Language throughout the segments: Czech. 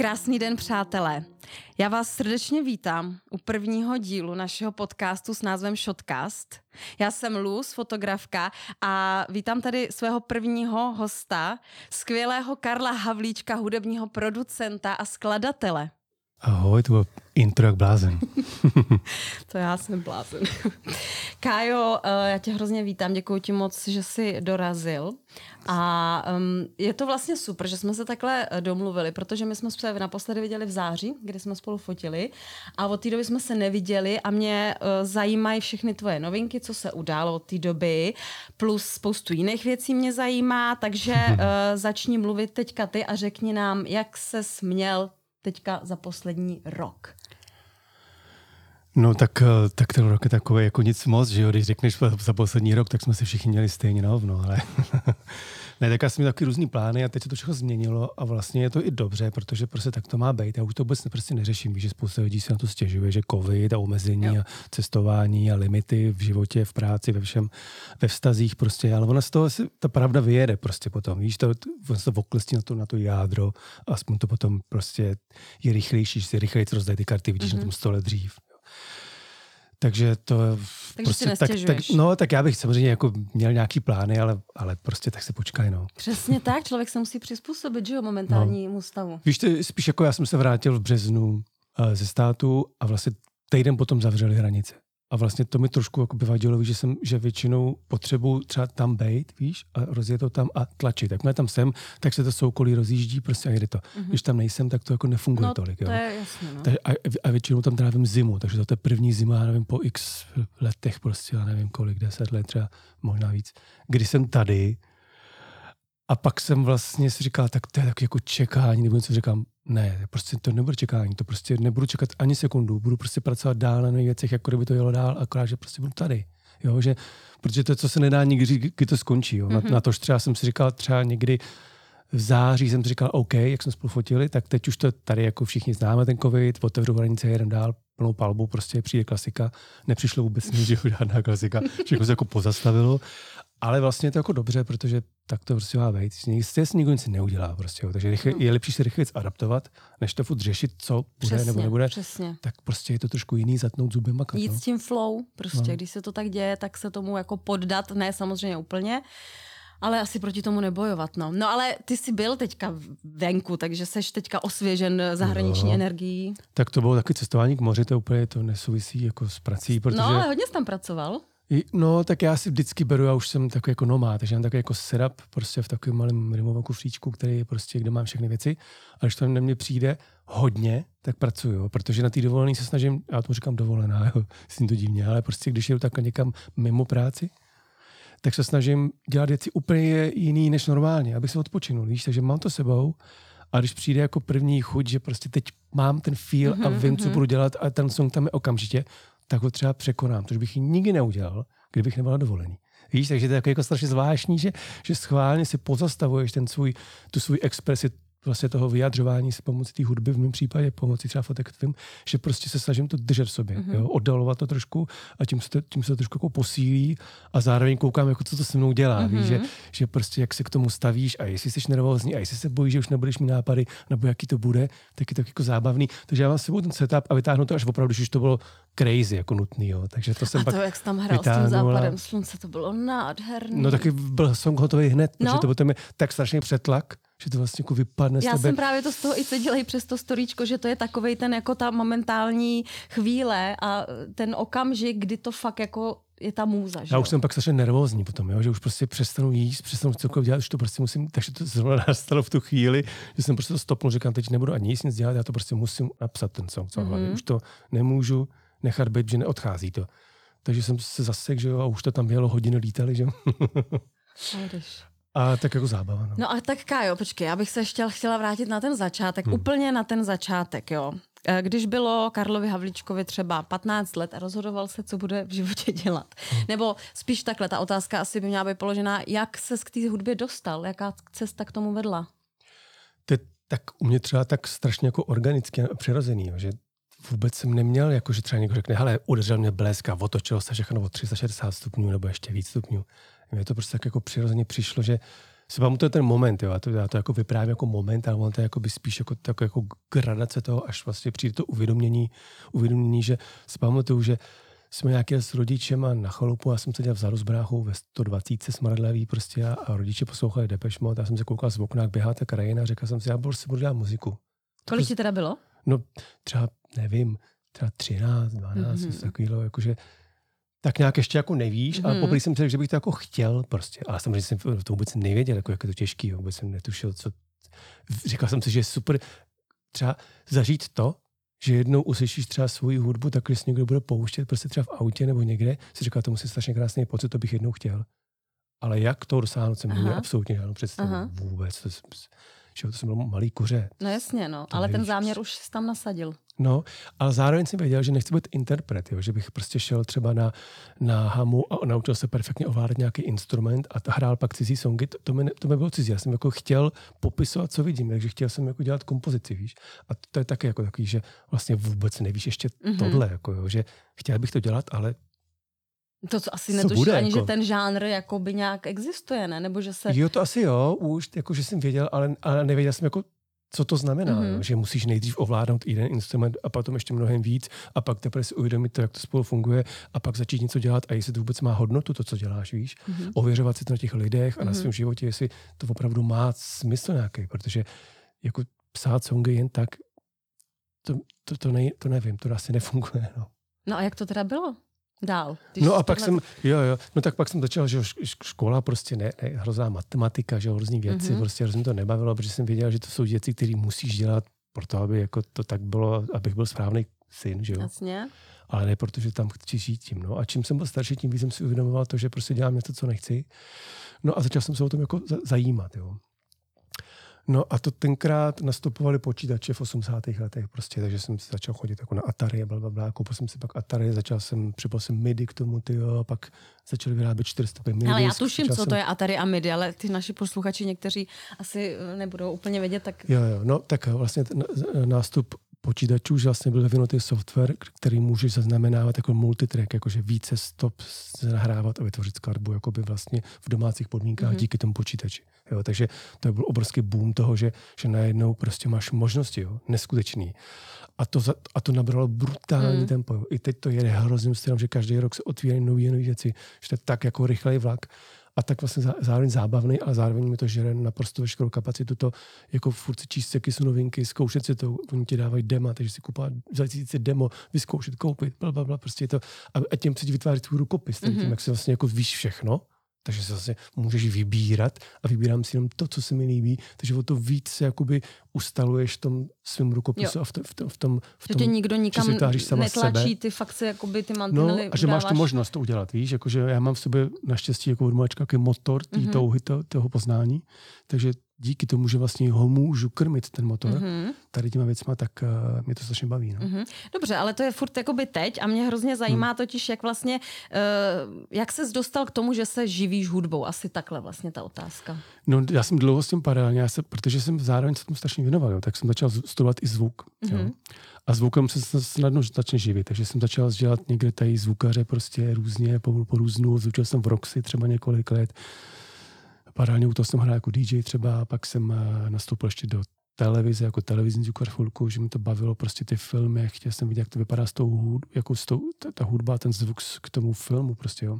Krásný den, přátelé. Já vás srdečně vítám u prvního dílu našeho podcastu s názvem Shotcast. Já jsem Luz, fotografka a vítám tady svého prvního hosta, skvělého Karla Havlíčka, hudebního producenta a skladatele. Ahoj, to byl intro jak blázen. to já jsem blázen. Kájo, eh, já tě hrozně vítám, děkuji ti moc, že jsi dorazil. A um, je to vlastně super, že jsme se takhle eh, domluvili, protože my jsme se naposledy viděli v září, kdy jsme spolu fotili a od té doby jsme se neviděli a mě uh, zajímají všechny tvoje novinky, co se událo od té doby, plus spoustu jiných věcí mě zajímá, takže uh, začni mluvit teďka ty a řekni nám, jak se směl teďka za poslední rok? No tak, eh, tak ten rok je takový jako nic moc, že jo, když řekneš za poslední rok, tak jsme se všichni měli stejně na hovno, ale ne, tak já jsem měl takový různý plány a teď se to všechno změnilo a vlastně je to i dobře, protože prostě tak to má být. Já už to vůbec prostě neřeším, víš, že spousta lidí se na to stěžuje, že covid a omezení jo. a cestování a limity v životě, v práci, ve všem, ve vztazích prostě, ale ona z toho si, ta pravda vyjede prostě potom, víš, to, on se to oklestí na to, na to jádro a aspoň to potom prostě je rychlejší, že si rychleji rozdají ty karty, vidíš mm-hmm. na mhm. tom stole dřív. Takže to Takže prostě, tak, tak, no, tak já bych samozřejmě jako měl nějaký plány, ale, ale prostě tak se počkaj, no. Přesně tak, člověk se musí přizpůsobit, že jo, momentálnímu no. stavu. Víš, ty, spíš jako já jsem se vrátil v březnu uh, ze státu a vlastně týden potom zavřeli hranice. A vlastně to mi trošku jako by vadilo, že, jsem, že většinou potřebuji třeba tam být, víš, a rozjet to tam a tlačit. Jak tam jsem, tak se to soukolí rozjíždí prostě a jde to. Mm-hmm. Když tam nejsem, tak to jako nefunguje no, tolik. Jo. To je jasné, no. A, a, většinou tam trávím zimu, takže to je první zima, já nevím, po x letech prostě, já nevím kolik, deset let třeba, možná víc. Když jsem tady, a pak jsem vlastně si říkal, tak to je tak jako čekání, nebo něco říkám, ne, prostě to nebude čekání, to prostě nebudu čekat ani sekundu, budu prostě pracovat dál na věcech, jako kdyby to jelo dál, akorát, že prostě budu tady. Jo, že, protože to, co se nedá nikdy, kdy to skončí. Jo. Mm-hmm. Na, mhm. na to třeba jsem si říkal třeba někdy v září jsem si říkal, OK, jak jsme spolu fotili, tak teď už to tady jako všichni známe ten covid, otevřu hranice, jedem dál, plnou palbu, prostě přijde klasika. Nepřišlo vůbec nic, že žádná klasika, všechno se jako pozastavilo. Ale vlastně je to jako dobře, protože tak to prostě má být. Jistě si nikdo nic neudělá. Prostě, jo. Takže rychle, no. je lepší se rychle adaptovat, než to furt řešit, co bude přesně, nebo nebude. Přesně. Tak prostě je to trošku jiný, zatnout zuby makat. Jít no. s tím flow, prostě. No. Když se to tak děje, tak se tomu jako poddat, ne samozřejmě úplně, ale asi proti tomu nebojovat. No, no ale ty jsi byl teďka venku, takže seš teďka osvěžen zahraniční no. energií. Tak to bylo taky cestování k moři, to úplně to nesouvisí jako s prací. Protože... No ale hodně jsi tam pracoval. No, tak já si vždycky beru, já už jsem takový jako nomád, takže mám takový jako setup prostě v takovém malém rimovém kufříčku, který je prostě, kde mám všechny věci. A když to na mě přijde hodně, tak pracuju, protože na té dovolené se snažím, já tomu říkám dovolená, jo, s to divně, ale prostě když jedu takhle někam mimo práci, tak se snažím dělat věci úplně jiný než normálně, abych se odpočinul, víš, takže mám to sebou a když přijde jako první chuť, že prostě teď mám ten feel mm-hmm, a vím, mm-hmm. co mhm. budu dělat a ten song tam je okamžitě, tak ho třeba překonám, což bych nikdy neudělal, kdybych nebyl dovolený. Víš, takže to je jako strašně zvláštní, že, že schválně si pozastavuješ ten svůj, tu svůj expresi, vlastně toho vyjadřování se pomocí té hudby, v mém případě pomocí třeba fotek tvým, že prostě se snažím to držet v sobě, mm-hmm. jo, oddalovat to trošku a tím se to, tím se to trošku jako posílí a zároveň koukám, jako co to se mnou dělá, mm-hmm. víš, že, že prostě jak se k tomu stavíš a jestli jsi nervózní a jestli se bojíš, že už nebudeš mít nápady, nebo jaký to bude, tak je to jako zábavný. Takže já mám s sebou ten setup a vytáhnu to až opravdu, když už to bylo crazy, jako nutný, jo. Takže to jsem a to, pak jak jsi tam hrál s tím západem slunce, to bylo nádherné. No taky byl song hotový hned, no. protože to je tak strašně přetlak, že to vlastně jako vypadne z Já tebe. jsem právě to z toho i co dělají přes to storíčko, že to je takovej ten jako ta momentální chvíle a ten okamžik, kdy to fakt jako je ta můza. Že Já už jsem pak strašně nervózní potom, jo? že už prostě přestanu jíst, přestanu cokoliv dělat, už to prostě musím, takže to zrovna nastalo v tu chvíli, že jsem prostě to stopnul, říkám, teď nebudu ani nic, nic dělat, já to prostě musím napsat ten song, co mm-hmm. už to nemůžu nechat být, že neodchází to. Takže jsem se zasek, že jo, a už to tam bylo, hodiny lítali, že jo. A tak jako zábava. No. no a tak Kájo, počkej, já bych se ještě chtěla vrátit na ten začátek, hmm. úplně na ten začátek, jo. Eh, když bylo Karlovi Havličkovi třeba 15 let a rozhodoval se, co bude v životě dělat. Hmm. Nebo spíš takhle, ta otázka asi by měla být položená, jak se k té hudbě dostal, jaká cesta k tomu vedla? To je tak u mě třeba tak strašně jako organicky a přirozený, jo, že vůbec jsem neměl, jako že třeba někdo řekne, hele, udeřil mě blesk a otočilo se všechno o 360 stupňů nebo ještě víc stupňů. Mně to prostě tak jako přirozeně přišlo, že si pamatuju ten moment, jo, já to, já to jako vyprávím jako moment, ale on to je jako by spíš jako, tak jako gradace toho, až vlastně přijde to uvědomění, uvědomění, že si pamatuju, že jsme nějaké s rodičema na chalupu, já jsem seděl vzadu s bráchou ve 120 smradlavý prostě a, a rodiče poslouchali Depeche Mode, já jsem se koukal z okna, jak běhá ta krajina a řekl jsem si, já si budu dělat muziku. Kolik ti teda bylo? No třeba, nevím, třeba 13, 12, mm-hmm. takového, jakože tak nějak ještě jako nevíš, mm-hmm. ale poprvé jsem si řekl, že bych to jako chtěl prostě. Ale samozřejmě jsem to vůbec nevěděl, jako jak je to těžký, vůbec jsem netušil, co... Říkal jsem si, že je super třeba zažít to, že jednou uslyšíš třeba svoji hudbu, tak když někdo bude pouštět, prostě třeba v autě nebo někde, si říká, to musí strašně krásný pocit, to bych jednou chtěl. Ale jak to dosáhnout, jsem neměl absolutně žádnou představu. Aha. Vůbec. To, že to jsem byl malý kuře. No jasně, no. To ale nevíš. ten záměr už jsi tam nasadil. No, ale zároveň jsem věděl, že nechci být interpret, jo? že bych prostě šel třeba na, na hamu a naučil se perfektně ovládat nějaký instrument a hrál pak cizí songy. To, to, mi, to mi bylo cizí. Já jsem jako chtěl popisovat, co vidím, takže chtěl jsem jako dělat kompozici, víš. A to je taky jako takový, že vlastně vůbec nevíš ještě mm-hmm. tohle, jako jo? že chtěl bych to dělat, ale to co asi netušíš ani, jako? že ten žánr jakoby nějak existuje, ne? Nebo že se... Jo, to asi jo, už, jako že jsem věděl, ale, ale nevěděl jsem jako co to znamená, mm-hmm. že musíš nejdřív ovládnout jeden instrument a potom ještě mnohem víc a pak teprve si uvědomit to, jak to spolu funguje a pak začít něco dělat a jestli to vůbec má hodnotu, to, co děláš, víš. Mm-hmm. Ověřovat si to na těch lidech a mm-hmm. na svém životě, jestli to opravdu má smysl nějaký, protože jako psát songy jen tak, to, to, to, ne, to nevím, to asi nefunguje. No. no a jak to teda bylo? Dál. No a pak tohle... jsem, jo, jo, no tak pak jsem začal, že škola prostě ne, ne hrozná matematika, že hrozný věci, mm-hmm. prostě hrozně to nebavilo, protože jsem věděl, že to jsou věci, které musíš dělat proto, aby jako to tak bylo, abych byl správný syn, že jo. Jasně. Ale ne protože tam chci žít tím. No. A čím jsem byl starší, tím víc jsem si uvědomoval to, že prostě dělám něco, co nechci. No a začal jsem se o tom jako zajímat. Jo. No a to tenkrát nastupovali počítače v 80. letech prostě, takže jsem se začal chodit jako na Atari, bla, bla, bla, koupil jsem si pak Atari, začal jsem, připal jsem MIDI k tomu, ty jo, pak začali vyrábět 400 MIDI. Ale já tuším, co jsem... to je Atari a MIDI, ale ty naši posluchači někteří asi eh, nebudou úplně vědět, tak... Jo, jo, no tak vlastně nástup počítačů, že vlastně byl vyvinutý software, který může zaznamenávat jako multitrack, jakože více stop nahrávat a vytvořit skladbu jakoby vlastně v domácích podmínkách mm-hmm. díky tomu počítači. Jo, takže to byl obrovský boom toho, že, že najednou prostě máš možnosti, jo, neskutečný. A to, za, a to nabralo brutální mm. tempo. Jo. I teď to jede hrozným stylem, že každý rok se otvírají nové nové věci, že to je tak jako rychlej vlak a tak vlastně zároveň zábavný, ale zároveň mi to žere naprosto veškerou kapacitu to jako furt si číst se kysu novinky, zkoušet si to, oni ti dávají dema, takže si kupovat, vzít si demo, vyzkoušet, koupit, bla, bla, bla, prostě je to, a, a tím si vytvářet tvůj rukopis, mm-hmm. tím, jak si vlastně jako víš všechno, takže se zase můžeš vybírat a vybírám si jenom to, co se mi líbí, takže o to víc se jakoby ustaluješ v tom svém rukopisu jo. a v, to, v, tom, v tom, v tom že tě nikdo nikam sama netlačí, sebe. ty fakt se jakoby ty mantinely No a že máš tu možnost to udělat, víš, jakože já mám v sobě naštěstí jako od malička motor té mm-hmm. touhy, to, toho poznání, takže díky tomu, že vlastně ho můžu krmit, ten motor, mm-hmm. tady těma věcma, tak uh, mě to strašně baví. No. Mm-hmm. Dobře, ale to je furt jakoby teď a mě hrozně zajímá hmm. totiž, jak vlastně, uh, jak ses dostal k tomu, že se živíš hudbou? Asi takhle vlastně ta otázka. No já jsem dlouho s tím paralelně, se, protože jsem zároveň se tomu strašně věnoval, jo, tak jsem začal studovat i zvuk. Mm-hmm. Jo. Mhm. A zvukem se snadno začne živit, takže jsem začal dělat někde tady zvukaře prostě různě, po, po různu, zvučil jsem v Roxy třeba několik let paralelně u toho jsem hrál jako DJ třeba, pak jsem eh, nastoupil ještě do televize, jako televizní zvukarfulku, že mi to bavilo prostě ty filmy, chtěl jsem vidět, jak to vypadá s tou, hud, jako s tou, ta, ta hudba, ten zvuk k tomu filmu prostě, jo.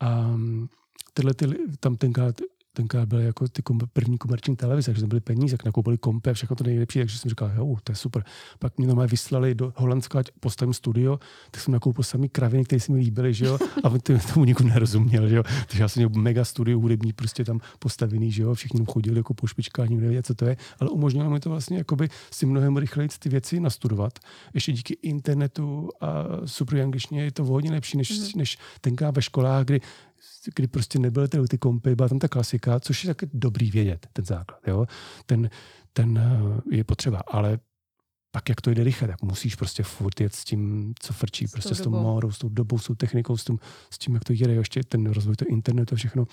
A mm, tyhle, ty, tam tenkrát tenkrát byly jako ty kom, první komerční televize, takže tam byly peníze, jak nakoupili kompy a všechno to nejlepší, takže jsem říkal, jo, to je super. Pak mě normálně vyslali do Holandska, ať postavím studio, tak jsem nakoupil samý kraviny, které se mi líbily, že jo, a ty, tomu nikdo nerozuměl, že jo. Takže já jsem měl mega studio hudební, prostě tam postavený, že jo, všichni chodili jako po špičkách, nikdo nevěděl, co to je, ale umožnilo mi to vlastně jakoby si mnohem rychleji ty věci nastudovat. Ještě díky internetu a super angličtině je to hodně lepší, než, mm-hmm. než tenkrát ve školách, kdy kdy prostě nebyly ty, ty kompy, byla tam ta klasika, což je taky dobrý vědět, ten základ. Jo? Ten, ten eh, je potřeba, ale pak jak to jde rychle, tak musíš prostě furt jet s tím, co frčí, s prostě s tou morou, s tou dobou, s tou technikou, s tím, s tím jak to jede, ještě ten rozvoj toho internetu a všechno.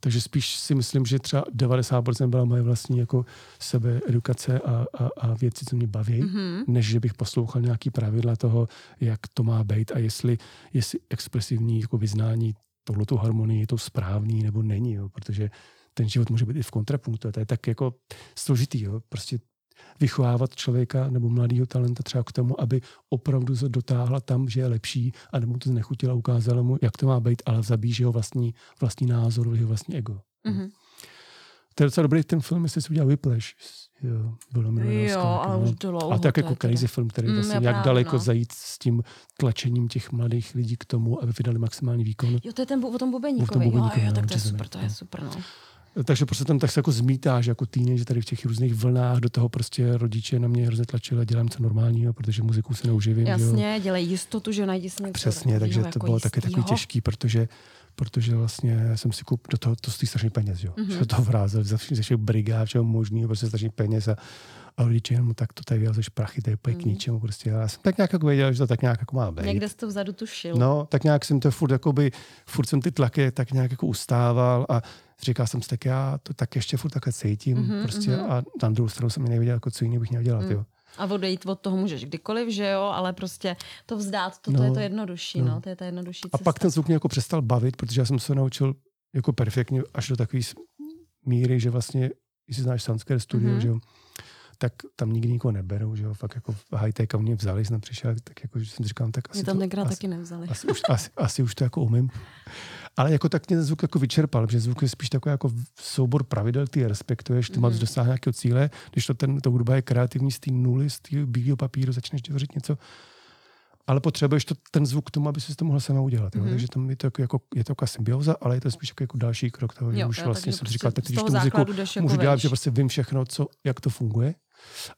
Takže spíš si myslím, že třeba 90% byla moje vlastní jako sebeedukace a, a, a věci, co mě baví, mm-hmm. než že bych poslouchal nějaký pravidla toho, jak to má být a jestli, jestli expresivní jako vyznání touhletou harmonii je to správný nebo není, jo? protože ten život může být i v kontrapunktu. To je tak jako složitý, jo? prostě vychovávat člověka nebo mladého talenta třeba k tomu, aby opravdu se dotáhla tam, že je lepší a nebo to znechutila, ukázala mu, jak to má být, ale zabíjí jeho vlastní, vlastní názor, jeho vlastní ego. Mm-hmm. To je docela dobrý ten film, jestli si udělal Whiplash. Jo, bylo jo ale no. už dlouho. A tak jako crazy film, který mm, vlastně, jak právě, daleko no. zajít s tím tlačením těch mladých lidí k tomu, aby vydali maximální výkon. Jo, to je ten o tom bubeníkovi. Jo, jo, jo, tak to je super, to je super, no. Takže prostě tam tak se jako zmítáš jako že tady v těch různých vlnách, do toho prostě rodiče na mě hrozně tlačili a dělám co normálního, protože muziku se neuživím. Jasně, jo. dělej jistotu, že najdi si něco Přesně, takže to jako bylo taky takový těžký, protože protože vlastně jsem si kup, do toho to stojí strašně peněz, jo. Mm-hmm. Že to vrázel ze všech, brigád, všeho možného, prostě strašně peněz a, a rodiče jenom tak to tady vylezeš prachy, to je úplně mm. k mhm. ničemu. Prostě. Já jsem tak nějak jako věděl, že to tak nějak jako má být. Někde jsi to vzadu tušil. No, tak nějak jsem to furt, jakoby, furt jsem ty tlaky tak nějak jako ustával a říkal jsem si, tak já to tak ještě furt takhle cítím mm-hmm, prostě mm-hmm. a na druhou stranu jsem mi nevěděl, jako co jiného bych měl dělat, mm. jo. A odejít od toho můžeš kdykoliv, že jo, ale prostě to vzdát, to, no, to je to jednodušší, no. no. to je ta jednodušší cesta. A pak ten zvuk mě jako přestal bavit, protože já jsem se naučil jako perfektně až do takové míry, že vlastně, jestli znáš Soundscare Studio, mm-hmm. že jo, tak tam nikdy nikoho neberou, že jo, fakt jako high-tech a mě vzali, jsem přišel, tak jako, že jsem říkal, tak asi mě tam to, asi, taky nevzali. Asi, už, asi, asi, už to jako umím. Ale jako tak mě ten zvuk jako vyčerpal, protože zvuk je spíš takový jako soubor pravidel, ty je respektuješ, ty mm-hmm. máš dosáhnout nějakého cíle, když to ten, to hudba je kreativní z té nuly, z té bílého papíru, začneš tvořit něco, ale potřebuješ to, ten zvuk k tomu, aby si to mohl sama udělat. Jo? Mm-hmm. Takže tam je to jako, jako, je to jako symbioza, ale je to spíš jako, jako další krok toho, že už vlastně jsem prostě říkal, tak když tu muziku jako můžu dělat, že prostě vím všechno, co, jak to funguje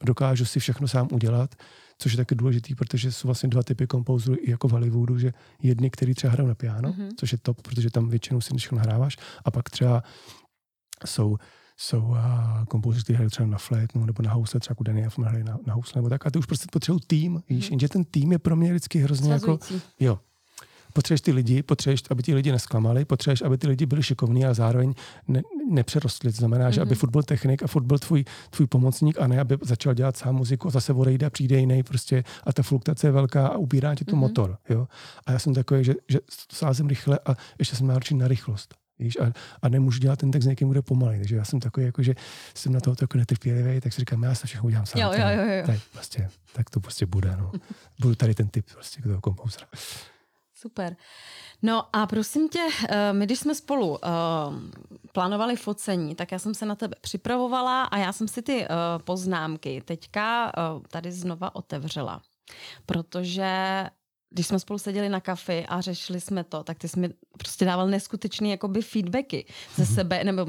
a dokážu si všechno sám udělat, což je taky důležitý, protože jsou vlastně dva typy kompozorů i jako v Hollywoodu, že jedny, který třeba hrajou na piano, mm-hmm. což je top, protože tam většinou si všechno hráváš, a pak třeba jsou jsou uh, kompozici, kteří hrají třeba na flétnu nebo na housle, třeba jako hrají na, na housle nebo tak. A ty už prostě potřebují tým, víš, mm. jenže ten tým je pro mě vždycky hrozně jako... Jo, potřebuješ ty lidi, potřebuješ, aby ti lidi nesklamali, potřebuješ, aby ty lidi byli šikovní a zároveň ne, nepřerostli. To znamená, mm-hmm. že aby mhm. fotbal technik a fotbal tvůj, tvůj pomocník a ne, aby začal dělat sám muziku a zase odejde a přijde jiný prostě a ta fluktace je velká a ubírá ti to mm-hmm. motor. Jo? A já jsem takový, že, že sázím rychle a ještě jsem náročný na rychlost. Víš, a, a nemůžu dělat ten text někým, kdo pomalý. Takže já jsem takový, jako, že jsem na to jako netrpělivý, tak si říkám, já se všechno udělám sám. Jo, jo, jo, jo. Tak, prostě, tak to prostě bude. No. Budu tady ten typ prostě toho kompozera. Super. No a prosím tě, eh, my když jsme spolu uh, plánovali focení, tak já jsem se na tebe připravovala a já jsem si ty uh, poznámky teďka tady znova otevřela. Protože když jsme spolu seděli na kafi a řešili jsme to, tak ty jsi mi prostě dával neskutečný jakoby feedbacky ze mhm. sebe, nebo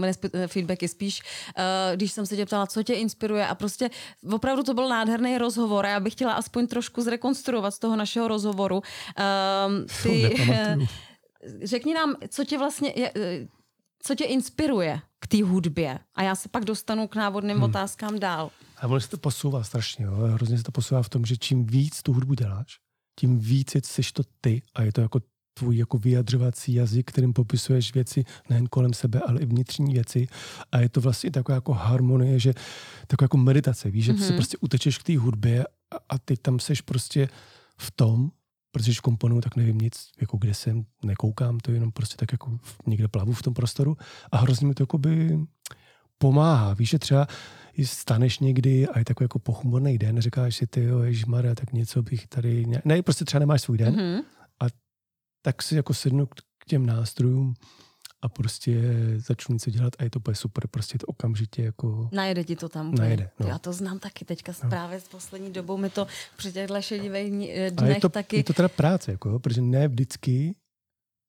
feedbacky spíš, uh, když jsem se tě ptala, co tě inspiruje a prostě opravdu to byl nádherný rozhovor a já bych chtěla aspoň trošku zrekonstruovat z toho našeho rozhovoru. Uh, ty, uh, řekni nám, co tě vlastně, je, eh, co tě inspiruje k té hudbě a já se pak dostanu k návodným hmm. otázkám dál. A ono se to posouvá strašně, jo? hrozně se to posouvá v tom, že čím víc tu hudbu děláš, tím víc jsi to ty a je to jako tvůj jako vyjadřovací jazyk, kterým popisuješ věci nejen kolem sebe, ale i vnitřní věci. A je to vlastně taková jako harmonie, že taková jako meditace, víš, mm-hmm. že se prostě utečeš k té hudbě a, a ty tam seš prostě v tom, protože když komponuju, tak nevím nic, jako kde jsem, nekoukám, to jenom prostě tak jako někde plavu v tom prostoru a hrozně mi to jako by pomáhá. Víš, že třeba staneš někdy a je takový jako pochmurný den, říkáš si, ty jo, Maria, tak něco bych tady... Ne, prostě třeba nemáš svůj den mm-hmm. a tak si jako sednu k těm nástrojům a prostě začnu něco dělat a je to úplně super, prostě to okamžitě jako... Najede ti to tam. Najede, no. Já to znám taky teďka no. právě s poslední dobou mi to při těchto šedivých dnech je to, taky... je to teda práce, jako, protože ne vždycky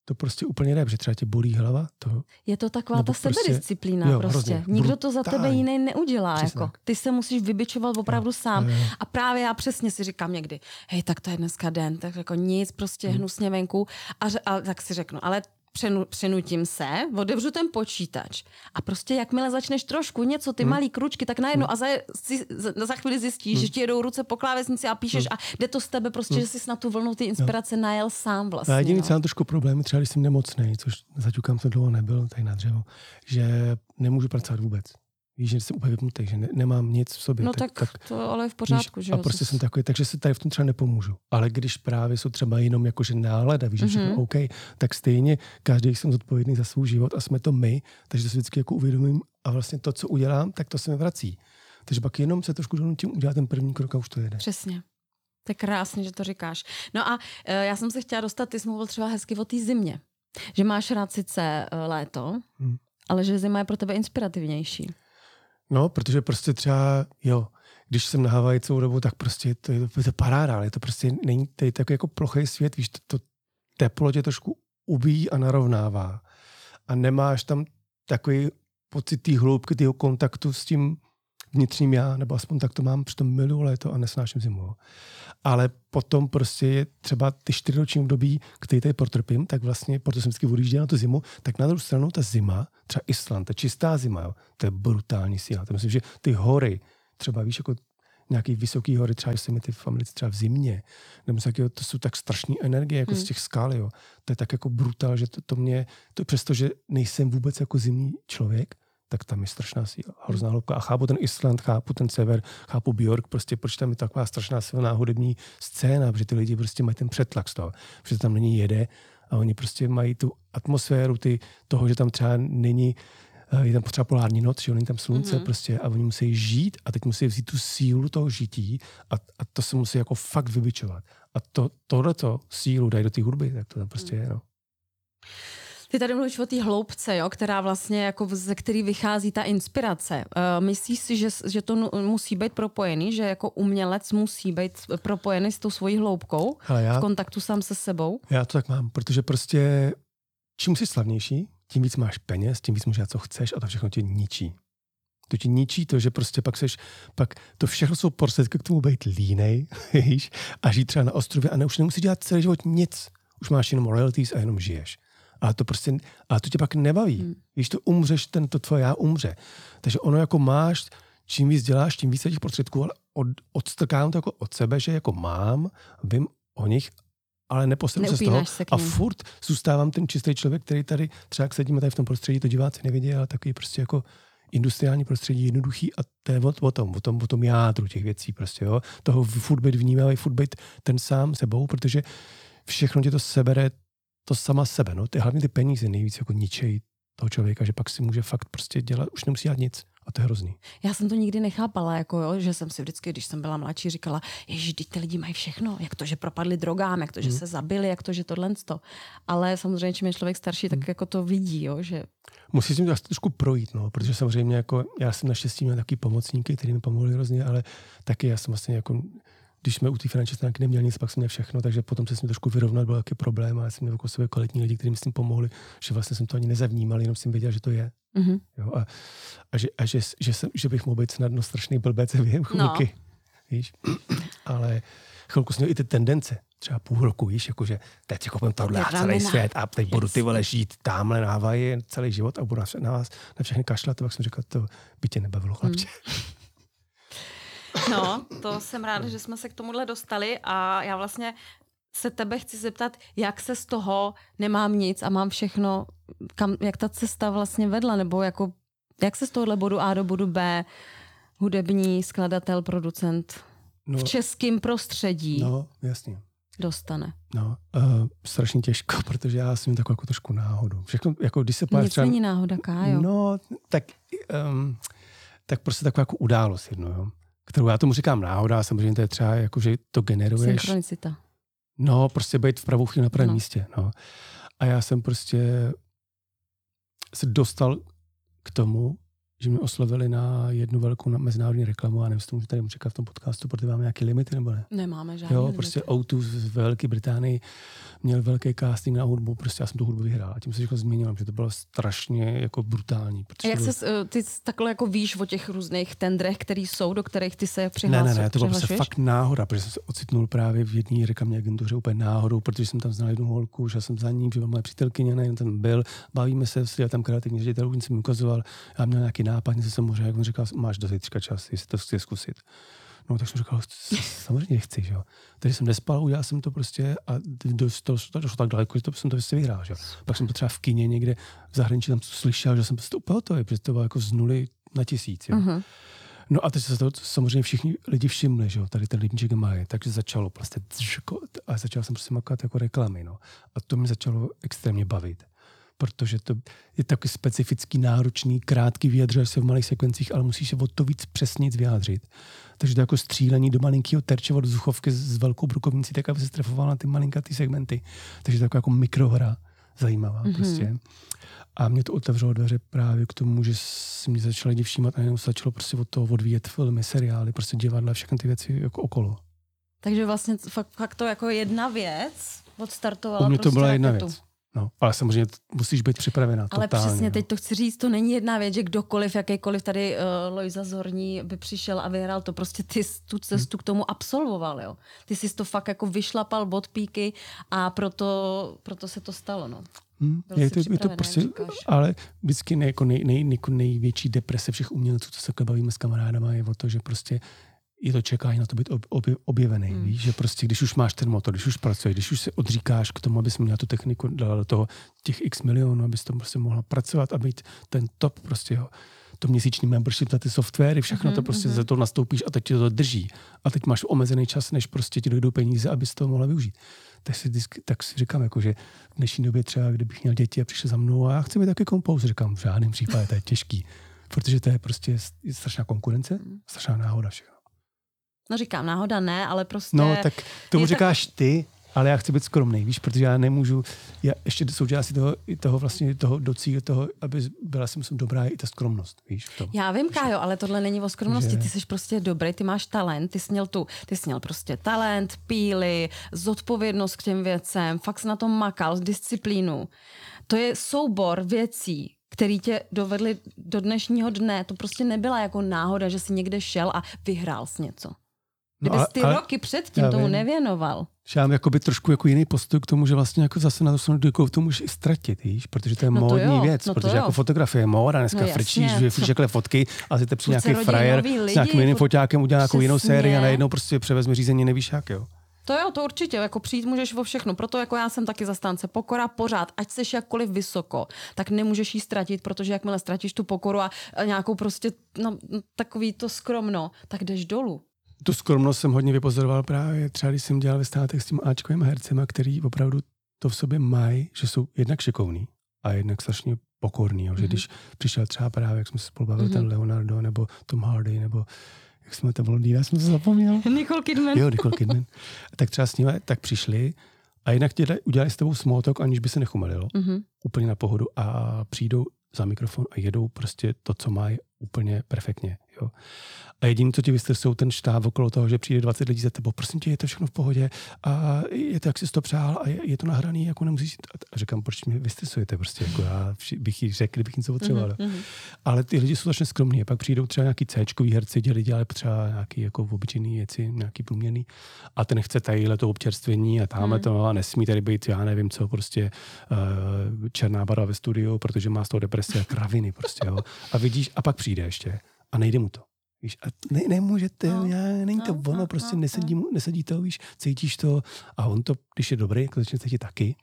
to prostě úplně ne, že třeba tě bolí hlava. To, je to taková ta prostě, sebedisciplína jo, prostě. Hrozně, Nikdo to za tebe jiný neudělá. jako. Ty se musíš vybičovat opravdu jo, sám. Jo, jo. A právě já přesně si říkám někdy, hej, tak to je dneska den, tak jako nic, prostě hmm. hnusně venku. A, a tak si řeknu, ale přenu, přenutím se, otevřu ten počítač a prostě jakmile začneš trošku něco, ty hmm. malý kručky, tak najednou hmm. a za, si, za, za chvíli zjistíš, hmm. že ti jedou ruce po klávesnici a píšeš hmm. a jde to z tebe prostě, hmm. že jsi na tu vlnu ty inspirace no. najel sám vlastně. A jediný, no. co mám trošku problém, třeba když jsem nemocný, což zaťukám jsem dlouho nebyl tady na dřevo, že nemůžu pracovat vůbec. Víš, že jsem úplně vypnutý, že ne, nemám nic v sobě. No tak, tak to ale je v pořádku, víš, že A prostě jsem takový, takže si tady v tom třeba nepomůžu. Ale když právě jsou třeba jenom jakože nálada, víš, že všechno Mhm. OK, tak stejně každý jsem zodpovědný za svůj život a jsme to my, takže to si vždycky jako uvědomím a vlastně to, co udělám, tak to se mi vrací. Takže pak jenom se trošku donutím udělat ten první krok a už to jede. Přesně. To je krásně, že to říkáš. No a e, já jsem se chtěla dostat, ty jsi mluvil třeba hezky o té zimě. Že máš rád sice e, léto, Hmm. ale že zima je pro tebe inspirativnější. No, protože prostě třeba, jo, když jsem na Havaji celou dobu, tak prostě to je to, je to paráda, ale to prostě není je takový jako plochý svět, víš, to, to teplo tě trošku ubíjí a narovnává. A nemáš tam takový pocit té hloubky, tého kontaktu s tím vnitřním já, nebo aspoň tak to mám, to miluju léto a nesnáším zimu. Ale potom prostě je třeba ty čtyřroční období, který tady protrpím, tak vlastně, proto jsem vždycky odjížděl na tu zimu, tak na druhou stranu ta zima, třeba Island, ta čistá zima, jo, to je brutální síla. To myslím, že ty hory, třeba víš, jako nějaký vysoký hory, třeba jsou mi ty v Americe třeba v zimě, nebo takového, to jsou tak strašné energie, jako Hmm. z těch skal, jo. To je tak jako brutál, že to, to mě, to přesto, že nejsem vůbec jako zimní člověk, tak tam je strašná síla, hrozná hloubka. A chápu ten Island, chápu ten sever, chápu Bjork, prostě proč tam je taková strašná silná hudební scéna, protože ty lidi prostě mají ten přetlak z toho, protože tam není jede a oni prostě mají tu atmosféru ty, toho, že tam třeba není eh, je tam třeba polární noc, že není tam slunce Mhm. prostě a oni musí žít a teď musí vzít tu sílu toho žití a, a to se musí jako fakt vybičovat. A to, tohleto sílu dají do té hudby, tak to tam prostě je, no. Ty tady mluvíš o té hloubce, jo, která vlastně jako ze který vychází ta inspirace. Uh, myslíš si, že, že to musí být propojený, že jako umělec musí být propojený s tou svojí hloubkou Ale já, v kontaktu sám se sebou? Já to tak mám, protože prostě čím jsi slavnější, tím víc máš peněz, tím víc můžeš dělat, co chceš a to všechno tě ničí. To ti ničí to, že prostě pak seš, pak to všechno jsou prostředky k tomu být línej, víš, a žít třeba na ostrově a ne, už nemusíš dělat celý život nic. Už máš jenom royalties a jenom žiješ. Ale to prostě, ale to tě pak nebaví. Hmm. Když to umřeš, ten, to tvoje já umře. Takže ono jako máš, čím víc děláš, tím více těch prostředků, ale od, odstrkám to jako od sebe, že jako mám, vím o nich, ale neposlednu se z toho se a furt zůstávám ten čistý člověk, který tady třeba sedíme tady v tom prostředí, to diváci nevidí, ale takový prostě jako industriální prostředí, jednoduchý a to je o, o tom, o tom, o tom jádru těch věcí prostě, jo. Toho furt být vnímavý, furt být ten sám sebou, protože všechno tě to sebere, to sama sebe, no. Ty, hlavně ty peníze nejvíc jako ničejí toho člověka, že pak si může fakt prostě dělat, už nemusí dělat nic. A to je hrozný. Já jsem to nikdy nechápala, jako jo, že jsem si vždycky, když jsem byla mladší, říkala, ježiš, teď ty lidi mají všechno, jak to, že propadli drogám, jak to, že Hmm. se zabili, jak to, že tohle to. Ale samozřejmě, čím je člověk starší, tak Hmm. jako to vidí, jo, že Musí si to trošku projít, no, protože samozřejmě jako, já jsem naštěstí měl taky pomocníky, kteří mi pomohli hrozně, ale taky já jsem vlastně jako, když jsme u té finanční stránky neměl nic, pak jsem měl všechno, takže potom se s tím trošku vyrovnat, byl taky problém, a já jsem měl okolo sebe kvalitní lidi, kteří mi s tím pomohli, že vlastně jsem to ani nezavnímal, jenom jsem věděl, že to je. mhm. Jo, a, a, že, a že, že, jsem, že, bych mohl být snadno strašný blbec během chvilky. No. Víš? Ale chvilku jsem měl i ty tendence, třeba půl roku, víš, jakože teď si koupím tohle a celý svět a teď budu ty vole žít tamhle na Havaji celý život a budu na, vás na všechny kašlat, to pak jsem říkal, to by tě nebavilo, chlapče. No, to jsem ráda, že jsme se k tomuhle dostali a já vlastně se tebe chci zeptat, jak se z toho nemám nic a mám všechno, kam, jak ta cesta vlastně vedla, nebo jako, jak se z tohohle bodu A do bodu B hudební skladatel, producent No, v českém prostředí no, jasně. dostane. No, uh, strašně těžko, protože já jsem takovou jako trošku náhodu. Všechno, jako když se pojáš Nic není náhoda, Kájo. No, tak, um, tak prostě taková jako událost jedno, jo. Kterou já tomu říkám náhoda, samozřejmě to je třeba jako, že to generuješ. Synchronicita. No, prostě být v pravou chvíli na pravém No. místě, no. A já jsem prostě se dostal k tomu, že mě oslovili na jednu velkou mezinárodní reklamu, a nevím, jestli to můžu tady říkat v tom podcastu, protože máme nějaké limity nebo ne. Nemáme žádný Jo, limity. prostě O2 z Velké Británii měl velký casting na hudbu, prostě já jsem tu hudbu vyhrál. A tím se všechno změnilo, že to bylo strašně jako brutální. A Protože jak to bylo- se, eh, ty takhle jako víš o těch různých tendrech, který jsou, do kterých ty se Ne, přihlásíš? ne, ne, to bylo prostě fakt náhoda, protože jsem se ocitnul právě v jedné reklamní agentuře úplně náhodou, protože jsem tam znal jednu holku, že jsem za ním, že byla moje přítelkyně, nejen tam byl, bavíme se, seděl tam kreativní ředitel, jsem mi ukazoval, já měl nějaký nápad, něco jsem mu řekl, on říkal, máš do zítřka čas, jestli to chci zkusit. No, tak jsem říkal, samozřejmě chci, že jo. Takže jsem nespal, udělal jsem to prostě a do, to, to došlo tak daleko, že to jsem to si vyhrál, že jo. Pak jsem to třeba v kině někde v zahraničí tam slyšel, že jsem prostě úplně hotový, protože to bylo jako z nuly na tisíc. Jo. Uh-huh. No a teď se to samozřejmě všichni lidi všimli, že jo, tady ten rybníček má je, takže začalo prostě a začal jsem prostě makovat jako reklamy, no. A to mě začalo extrémně bavit protože to je taky specifický, náročný, krátký, vyjadřuješ se v malých sekvencích, ale musíš se o to víc přesně vyjádřit. Takže to jako střílení do malinkého terče od vzduchovky s velkou brukovnicí, tak aby se strefoval na ty malinkatý segmenty. Takže to je jako mikrohra zajímavá mm-hmm. prostě. A mě to otevřelo dveře právě k tomu, že si mě začali lidi všímat a jenom se začalo prostě od toho odvíjet filmy, seriály, prostě divadla, všechny ty věci jako okolo. Takže vlastně fakt, fakt to jako jedna věc odstartovala. U mě prostě to byla jedna věc. No, ale samozřejmě musíš být připravená. Ale totálně, přesně no. teď to chci říct, to není jedna věc, že kdokoliv, jakýkoliv tady uh, Lojza Zorní by přišel a vyhrál to, prostě ty tu cestu hmm. k tomu absolvoval, jo. Ty jsi to fakt jako vyšlapal od píky a proto, proto se to stalo, no. Hmm, je, to, je to prostě, ale vždycky nej, jako nej, nej, jako největší deprese všech umělců, co se bavíme s kamarádama, je o to, že prostě je to čekání na to být ob, objevený. Mm. Víš, že prostě, když už máš ten motor, když už pracuješ, když už se odříkáš k tomu, abys měla tu techniku, dala do toho těch x milionů, abys to prostě mohla pracovat a být ten top prostě, jo. To měsíční membership na ty softwary, všechno mm-hmm, to prostě mm-hmm. za to nastoupíš a teď ti to drží. A teď máš omezený čas, než prostě ti dojdou peníze, abys to mohla využít. Tak si, tak si říkám, jako, že v dnešní době třeba, kdybych měl děti a přišel za mnou a já chci být taky kompouz, říkám, v žádném případě to je těžký, protože to je prostě strašná konkurence, mhm. strašná náhoda všechno. No říkám, náhoda ne, ale prostě... No tak tomu říkáš tak... ty, ale já chci být skromný, víš, protože já nemůžu, já ještě součástí toho, toho vlastně toho docíl toho, aby byla si myslím dobrá i ta skromnost, víš. V tom. Já vím, Kájo, ale tohle není o skromnosti, že... ty jsi prostě dobrý, ty máš talent, ty jsi měl tu, ty jsi měl prostě talent, píly, zodpovědnost k těm věcem, fakt jsi na tom makal, disciplínu. To je soubor věcí, který tě dovedli do dnešního dne. To prostě nebyla jako náhoda, že jsi někde šel a vyhrál s něco. Kdybys no, ty ale, roky předtím tomu vím. nevěnoval. Já mám jakoby trošku jako jiný postoj k tomu, že vlastně jako zase na to jsem jako to můžeš i ztratit, víš? protože to je no módní jo, věc, no protože jako fotografie je móda, dneska no frčíš, že všechny fotky a si přijde nějaký frajer lidi, s nějakým jiným foťákem udělá nějakou jinou sérii a najednou prostě převezme řízení, nevíš jak, jo. To jo, to určitě, jako přijít můžeš vo všechno. Proto jako já jsem taky zastánce pokora pořád, ať seš jakkoliv vysoko, tak nemůžeš jí ztratit, protože jakmile ztratíš tu pokoru a nějakou prostě no, takový to skromno, tak jdeš dolů tu skromnost jsem hodně vypozoroval právě třeba, když jsem dělal ve státech s tím Ačkovým hercema, který opravdu to v sobě mají, že jsou jednak šikovní a jednak strašně pokorný. Jo? Mm-hmm. Že mhm. když přišel třeba právě, jak jsme se spolu bavili, mm-hmm. ten Leonardo nebo Tom Hardy nebo jak jsme to blondýna, já jsem to zapomněl. Nicole Kidman. Jo, Nicole Kidman. tak třeba s nimi tak přišli a jinak dělali, udělali s tebou talk, aniž by se nechumelilo. Mm-hmm. Úplně na pohodu a přijdou za mikrofon a jedou prostě to, co mají úplně perfektně. Jo. A jediné, co ti vystresou, ten štáb okolo toho, že přijde 20 lidí za tebou, prosím tě, je to všechno v pohodě a je to, jak jsi to přál a je, je to nahraný, jako nemusíš. A říkám, proč mě vystresujete, prostě, jako já bych jí řekl, kdybych něco potřeboval. Mm-hmm. Ale ty lidi jsou strašně skromní, pak přijdou třeba nějaký c herci, dělali dělali třeba nějaký jako obyčejný věci, nějaký průměrný a ten chce tadyhle to občerstvení a tamhle mm. to a nesmí tady být, já nevím co, prostě uh, černá barva ve studiu, protože má z toho deprese a kraviny prostě, jo. A vidíš, a pak přijde ještě a nejde mu to. Víš, a ne, nemůžete, no, já, není to no, ono, no, prostě no, nesedí, mu, nesedí to, víš, cítíš to a on to, když je dobrý, jako začne cítit taky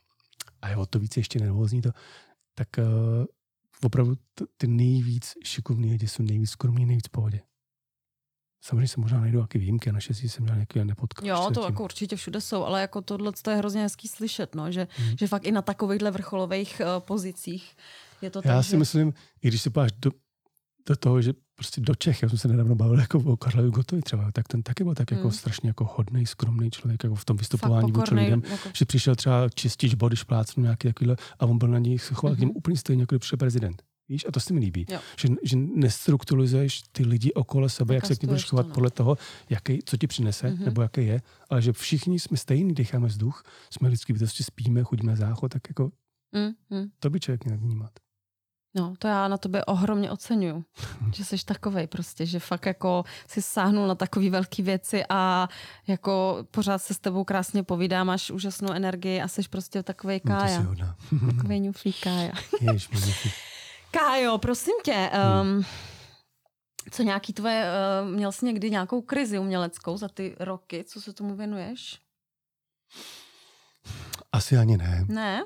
a je o to víc ještě nervózní to, tak uh, opravdu t- ty nejvíc šikovní lidi jsou nejvíc skromní, nejvíc v pohodě. Samozřejmě se možná najdou nějaké výjimky, a naštěstí jsem měl nějaký nepotkal. Jo, to jako určitě všude jsou, ale jako tohle to je hrozně hezký slyšet, no, že, hmm. že fakt i na takovýchhle vrcholových uh, pozicích je to Já tak, si že... myslím, i když se páš do, do toho, že prostě do Čech, já jsem se nedávno bavil jako o Karlovi Gotovi třeba, tak ten taky byl tak jako hmm. strašně jako hodný, skromný člověk jako v tom vystupování vůči lidem, jako... že přišel třeba čistič body, šplácnu nějaký takovýhle a on byl na nich se choval mm-hmm. k němu mhm. úplně stejně, jako přišel prezident. Víš, a to se mi líbí. Že, že nestrukturalizuješ ty lidi okolo sebe, jak se k ní budeš chovat no. podle toho, jaký, co ti přinese, mm-hmm. nebo jaký je, ale že všichni jsme stejní, decháme vzduch, jsme lidský bytosti, spíme, chodíme záchod, tak jako mm-hmm. to by člověk měl vnímat. No, to já na tobě ohromně oceňuju, že jsi takovej prostě, že fakt jako si sáhnul na takové velké věci a jako pořád se s tebou krásně povídá, máš úžasnou energii a jsi prostě takovej no, kája. No, takovej ňuflý kája. Jež, Kájo, prosím tě, um, co nějaký tvoje, uh, měl jsi někdy nějakou krizi uměleckou za ty roky, co se tomu věnuješ? Asi ani ne. Ne?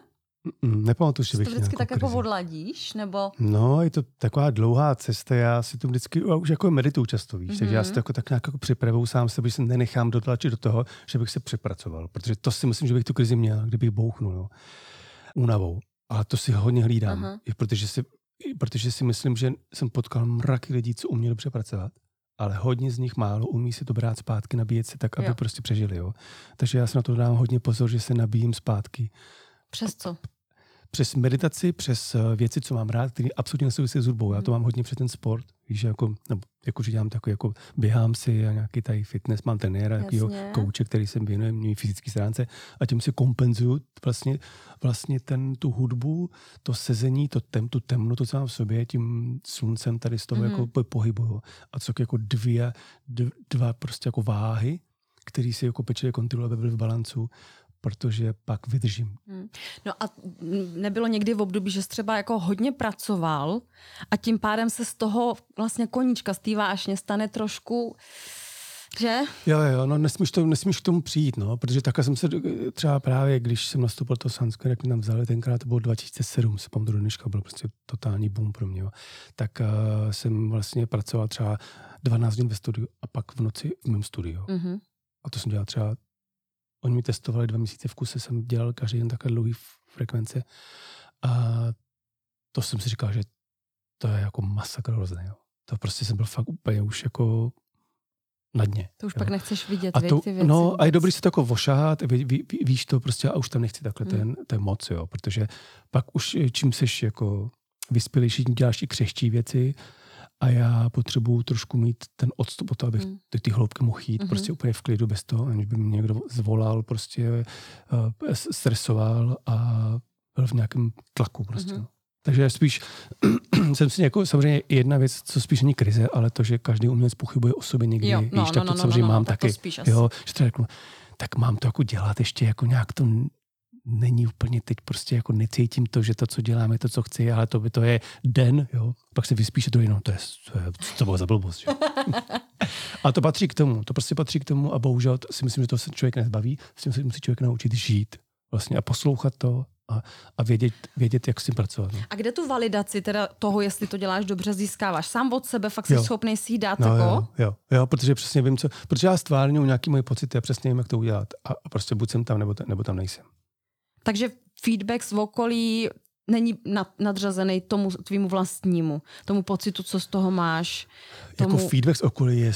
Mm, nepamatuji si, To bych vždycky nějakou tak jako krizi. odladíš, nebo... No, je to taková dlouhá cesta, já si to vždycky, já už jako medituju často, víš, mm-hmm. takže já si to jako tak nějak jako připravuju sám sebe, že se nenechám dotlačit do toho, že bych se přepracoval, protože to si myslím, že bych tu krizi měl, kdybych bouchnul, jo, únavou. Ale to si hodně hlídám, Aha. i protože si, protože si myslím, že jsem potkal mraky lidí, co uměli dobře pracovat, ale hodně z nich málo umí si to brát zpátky, nabíjet se tak, aby Jo. prostě přežili, jo. Takže já se na to dám hodně pozor, že se nabíjím zpátky Přes co? Přes meditaci, přes eh, věci, co mám rád, které absolutně nesouvisí s hudbou. Já to mám hodně přes ten sport. Víš, jako, nebo, jako že dělám takový, jako běhám si a nějaký tady fitness, mám trenéra, takovýho Jasně. kouče, který se věnuje mý fyzické stránce a tím si kompenzuju vlastně, vlastně ten, tu hudbu, to sezení, to tem, tu temnotu, co mám v sobě, tím sluncem tady z toho mm-hmm. jako po- pohybuju. A co jako dvě, dv, dva prostě jako váhy, který si jako pečlivě kontrolují, aby byly v balancu, protože pak vydržím. No a nebylo někdy v období, že jsi třeba jako hodně pracoval a tím pádem se z toho vlastně koníčka z té vášně stane trošku, že? Jo, jo, no nesmíš, to, nesmíš k tomu přijít, no, protože takhle jsem se třeba právě, když jsem nastoupil to Sanskrit, jak mi tam vzali, tenkrát to bylo 2007, se pamatuju do dneška, byl prostě totální boom pro mě, jo. tak uh, jsem vlastně pracoval třeba 12 hodin ve studiu a pak v noci v mém studiu. Mm. Mhm. A to jsem dělal třeba, oni mi testovali dva měsíce v kuse, jsem dělal každý den takhle dlouhý frekvence a to jsem si říkal, že to je jako masakr hrozný, jo. To prostě jsem byl fakt úplně už jako na dně. To už jo. pak nechceš vidět, A to, ty věci. no, a je dobrý si to jako vošahat, ví, ví, ví, víš to prostě a už tam nechci takhle, Hmm. to, je, to je moc, jo, protože pak už eh, čím seš jako vyspělejší, děláš i křehčí věci a já potřebuju trošku mít ten odstup od toho, abych Hmm. do ty hloubky mohl jít Mhm. prostě úplně v klidu bez toho, aniž by mě někdo zvolal, prostě uh, stresoval a byl v nějakém tlaku prostě. Mhm. No. Takže spíš jsem si jako, samozřejmě jedna věc, co spíš není krize, ale to, že každý umělec pochybuje o sobě někdy, Jo, víš, no, tak no, to no, no, samozřejmě no, no, mám tak to taky. asi. Jo, že třeba řeknu, tak mám to jako dělat ještě jako nějak to není úplně teď prostě jako necítím to, že to, co dělám, je to, co chci, ale to by to je den, jo. Pak se vyspíše to jenom, to je, to je co to bylo za blbost, jo. a to patří k tomu, to prostě patří k tomu a bohužel si myslím, že to se člověk nezbaví, s tím se musí člověk naučit žít vlastně a poslouchat to a, a vědět, vědět, jak s tím pracovat. No. A kde tu validaci teda toho, jestli to děláš dobře, získáváš? Sám od sebe fakt jsi schopný si ji dát No, jako? jo, jo, jo, protože přesně vím, co, protože já stvárňuji nějaký moje pocity a přesně vím, jak to udělat. A, a prostě buď jsem tam, nebo, nebo tam nejsem. Takže feedback z okolí není nad, nadřazený tomu tvýmu vlastnímu, tomu pocitu, co z toho máš. Tomu... Jako feedback z okolí je,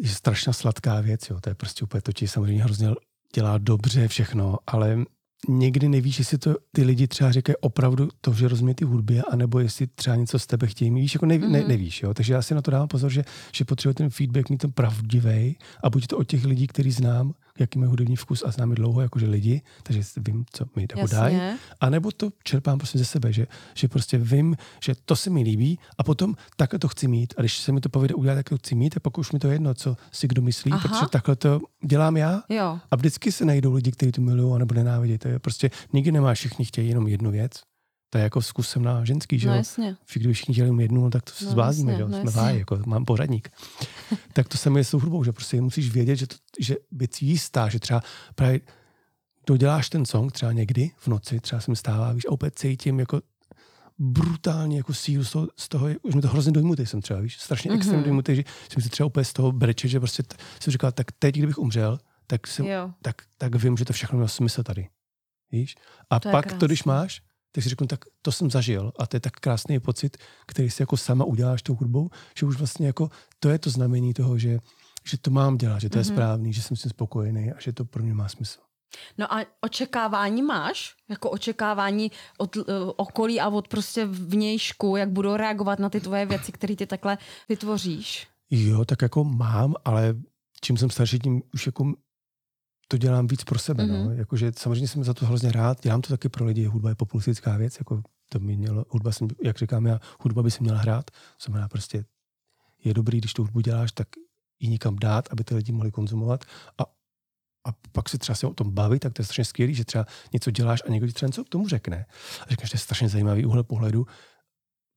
je strašně sladká věc, jo. To je prostě úplně to ti samozřejmě hrozně dělá dobře všechno, ale někdy nevíš, jestli to ty lidi třeba říkají opravdu to, že rozumí ty hudbě, anebo jestli třeba něco z tebe chtějí mít, víš, jako neví, mm-hmm. ne, nevíš, jo. Takže já si na to dávám pozor, že, že potřebuji ten feedback mít ten pravdivý a buď to od těch lidí, který znám, jaký mají hudební vkus a znám je dlouho, jakože lidi, takže vím, co mi jako dají. A nebo to čerpám prostě ze sebe, že, že prostě vím, že to se mi líbí a potom takhle to chci mít. A když se mi to povede udělat, tak to chci mít a pak už mi to jedno, co si kdo myslí, Aha. protože takhle to dělám já. Jo. A vždycky se najdou lidi, kteří to milují nebo nenávidí. To je prostě nikdy nemá všichni chtějí jenom jednu věc. To je jako zkusem na ženský, že No jo? jasně. Všichni, jenom jednu, no, tak to se No no, jasně, že jo? no Jsme jasně. váj, jako mám pořadník. tak to samé je s tou hudbou, že prostě musíš vědět, že, to, že věc jistá, že třeba právě doděláš ten song třeba někdy v noci, třeba se mi stává, víš, a opět cítím jako brutálně jako sílu z toho, z toho už mi to hrozně dojmutý jsem třeba, víš, strašně mm-hmm. extrémně dojmutý, že jsem si třeba úplně z toho breče, že prostě t- jsem říkal, tak teď, kdybych umřel, tak, jsem, Jo. tak, tak vím, že to všechno mělo smysl tady. Víš? A To pak to, když máš, tak si řeknu, tak to jsem zažil a to je tak krásný pocit, který si jako sama uděláš tou hudbou, že už vlastně jako to je to znamení toho, že, že to mám dělat, že to je Mhm. správný, že jsem s tím spokojený a že to pro mě má smysl. No a očekávání máš? Jako očekávání od uh, okolí a od prostě vnějšku, jak budou reagovat na ty tvoje věci, které ty takhle vytvoříš? Jo, tak jako mám, ale čím jsem starší, tím už jako to dělám víc pro sebe. Mm-hmm. No. Mhm. Jakože samozřejmě jsem za to hrozně rád, dělám to taky pro lidi, hudba je populistická věc, jako to by mělo, hudba, jsem, jak říkám já, hudba by se měla hrát, to znamená prostě je dobrý, když tu hudbu děláš, tak ji někam dát, aby ty lidi mohli konzumovat a, a pak se třeba se o tom bavit, tak to je strašně skvělý, že třeba něco děláš a někdo ti třeba něco k tomu řekne. A řekneš, že to je strašně zajímavý úhel pohledu,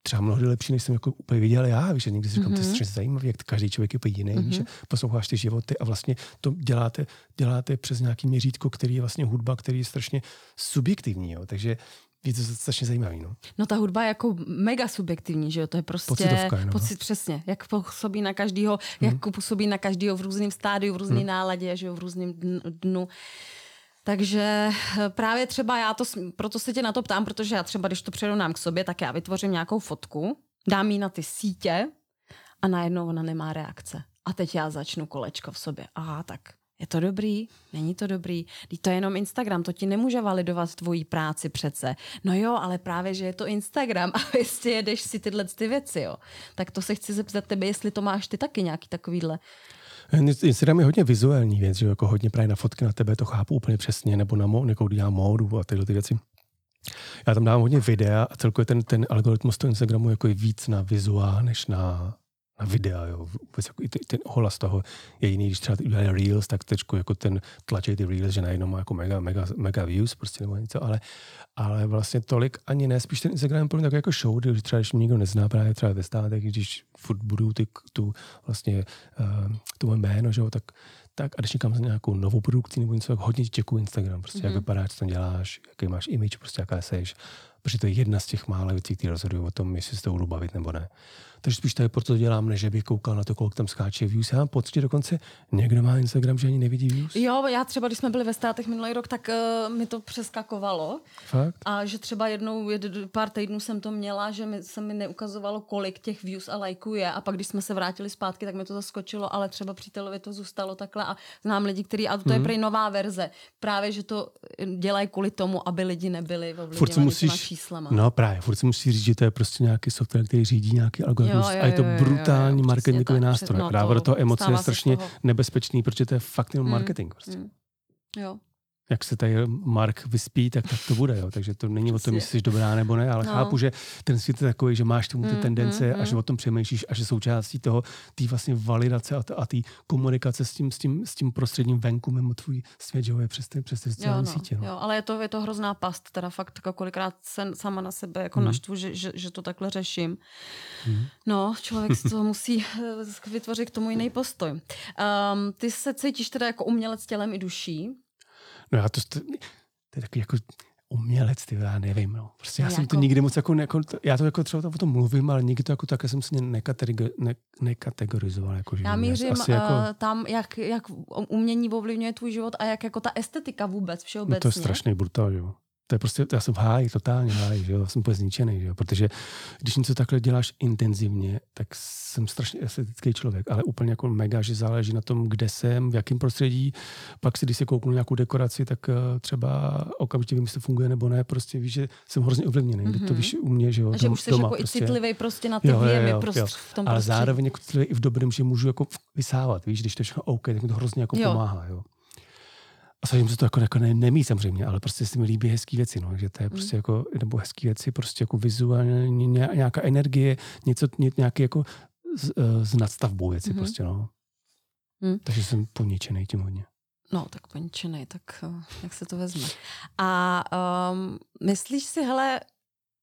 třeba mnohdy lepší, než jsem jako úplně viděl já, víš, že někdy si říkám, mm-hmm. to je Mhm. strašně zajímavý, jak každý člověk je úplně jiný, mm-hmm. víš, Mhm. že posloucháš ty životy a vlastně to děláte, děláte přes nějaký měřítko, který je vlastně hudba, který je strašně subjektivní, jo. takže víc to strašně zajímavý. No. no ta hudba je jako mega subjektivní, že jo? To je prostě Pocitovka, no. pocit přesně, jak působí na každýho, hmm. jak působí na každýho v různém stádiu, v různé hmm. náladě, že jo, v různém dnu. Takže eh, právě třeba já to, proto se tě na to ptám, protože já třeba, když to přirovnám k sobě, tak já vytvořím nějakou fotku, dám ji na ty sítě a najednou ona nemá reakce. A teď já začnu kolečko v sobě. Aha, tak je to dobrý? Není to dobrý? Teď to je jenom Instagram, to ti nemůže validovat tvoji práci přece. No jo, ale právě, že je to Instagram a jestli jedeš si tyhle ty věci, jo. Tak to se chci zeptat tebe, jestli to máš ty taky nějaký takovýhle. Instagram je hodně vizuální věc, že jako hodně právě na fotky na tebe, to chápu úplně přesně, nebo na mo, jako dělám módu a tyhle ty věci. Já tam dám hodně videa a celkově ten, ten algoritmus toho Instagramu jako je víc na vizuál, než na na videa, jo. Vůbec jako i ten ohlas toho je jiný, když třeba udělají Reels, tak tečku jako ten tlačí ty Reels, že najednou má jako mega, mega, mega views prostě nebo něco, ale, ale vlastně tolik ani ne, spíš ten Instagram je tak jako show, když třeba když mě někdo nezná právě třeba ve státech, když furt budu ty, tu vlastně uh, tu moje jméno, že jo, tak tak a když někam za nějakou novou produkci nebo něco, tak hodně děkuji Instagram, prostě mm-hmm. jak mhm. vypadáš, co tam děláš, jaký máš image, prostě jaká seš, protože to je jedna z těch mála věcí, které rozhodují o tom, jestli se to budu bavit nebo ne. Takže spíš tady proto dělám, než bych koukal na to, kolik tam skáče views. Já mám pocit, že dokonce někdo má Instagram, že ani nevidí views. Jo, já třeba, když jsme byli ve státech minulý rok, tak uh, mi to přeskakovalo. Fakt? A že třeba jednou, jed, pár týdnů jsem to měla, že mi, se mi neukazovalo, kolik těch views a lajků je. A pak, když jsme se vrátili zpátky, tak mi to zaskočilo, ale třeba přítelovi to zůstalo takhle. A znám lidi, kteří, a to mm-hmm. je mhm. prý nová verze. Právě, že to dělají kvůli tomu, aby lidi nebyli ovlivňováni musíš, číslama. No právě, furt si musí říct, že to je prostě nějaký software, který řídí nějaký algoritmus. Jo, jo, jo, a je to brutální jo, jo, marketingový tak, nástroj. No, Dává do toho emoce je strašně toho. nebezpečný, protože to je fakt jenom mm, marketing. Prostě. Mm. Jo jak se tady Mark vyspí, tak, tak to bude. Jo. Takže to není o tom, jestli jsi dobrá nebo ne, ale no. chápu, že ten svět je takový, že máš tomu ty mm, tendence mm, mm. a že o tom přemýšlíš a že součástí toho, té vlastně validace a té komunikace s tím, s, tím, s tím prostředním venku mimo tvůj svět, že jo, je přes ty, přes ty sociální jo, no, sítě. No. Jo, ale je to, je to hrozná past, teda fakt jako kolikrát se sama na sebe jako mm. naštvu, že, že, že, to takhle řeším. Mm. No, člověk z toho musí eh, vytvořit k tomu jiný postoj. Um, ty se cítíš teda jako umělec tělem i duší, No já to, to, to je takový jako umělec, ty já nevím, no. Prostě já no jsem jako... to nikdy moc jako, jako, já to jako třeba o tom mluvím, ale nikdy to jako také jsem si nekategorizoval, ne, nekategorizoval. Jako, já mířím Asi uh, jako... tam, jak, jak umění ovlivňuje tvůj život a jak jako ta estetika vůbec všeobecně. No to je strašný brutál, jo to je prostě, já jsem v háji, totálně v háji, že jo? jsem úplně zničený, že jo? protože když něco takhle děláš intenzivně, tak jsem strašně estetický člověk, ale úplně jako mega, že záleží na tom, kde jsem, v jakém prostředí, pak si, když se kouknu nějakou dekoraci, tak uh, třeba okamžitě vím, jestli to funguje nebo ne, prostě víš, že jsem hrozně ovlivněný, mm-hmm. to víš u mě, že jo, A že už jsi doma, jako prostě. i citlivý prostě na ty jo, věmy jo, jo, prostě jo. v tom Ale prostředí. zároveň jako citlivý i v dobrém, že můžu jako vysávat, víš, když to je všechno OK, tak mi to hrozně jako jo. pomáhá, jo a snažím se to jako, jako ne, nemít samozřejmě, ale prostě si mi líbí hezké věci, no, že to je mm. prostě jako, nebo hezké věci, prostě jako vizuálně nějaká energie, něco, nějaký jako s, eh, s nadstavbou věci mm-hmm. prostě, no. Mm. Takže jsem poničený tím hodně. No, tak poničený, tak eh, jak se to vezme. A um, myslíš si, hele,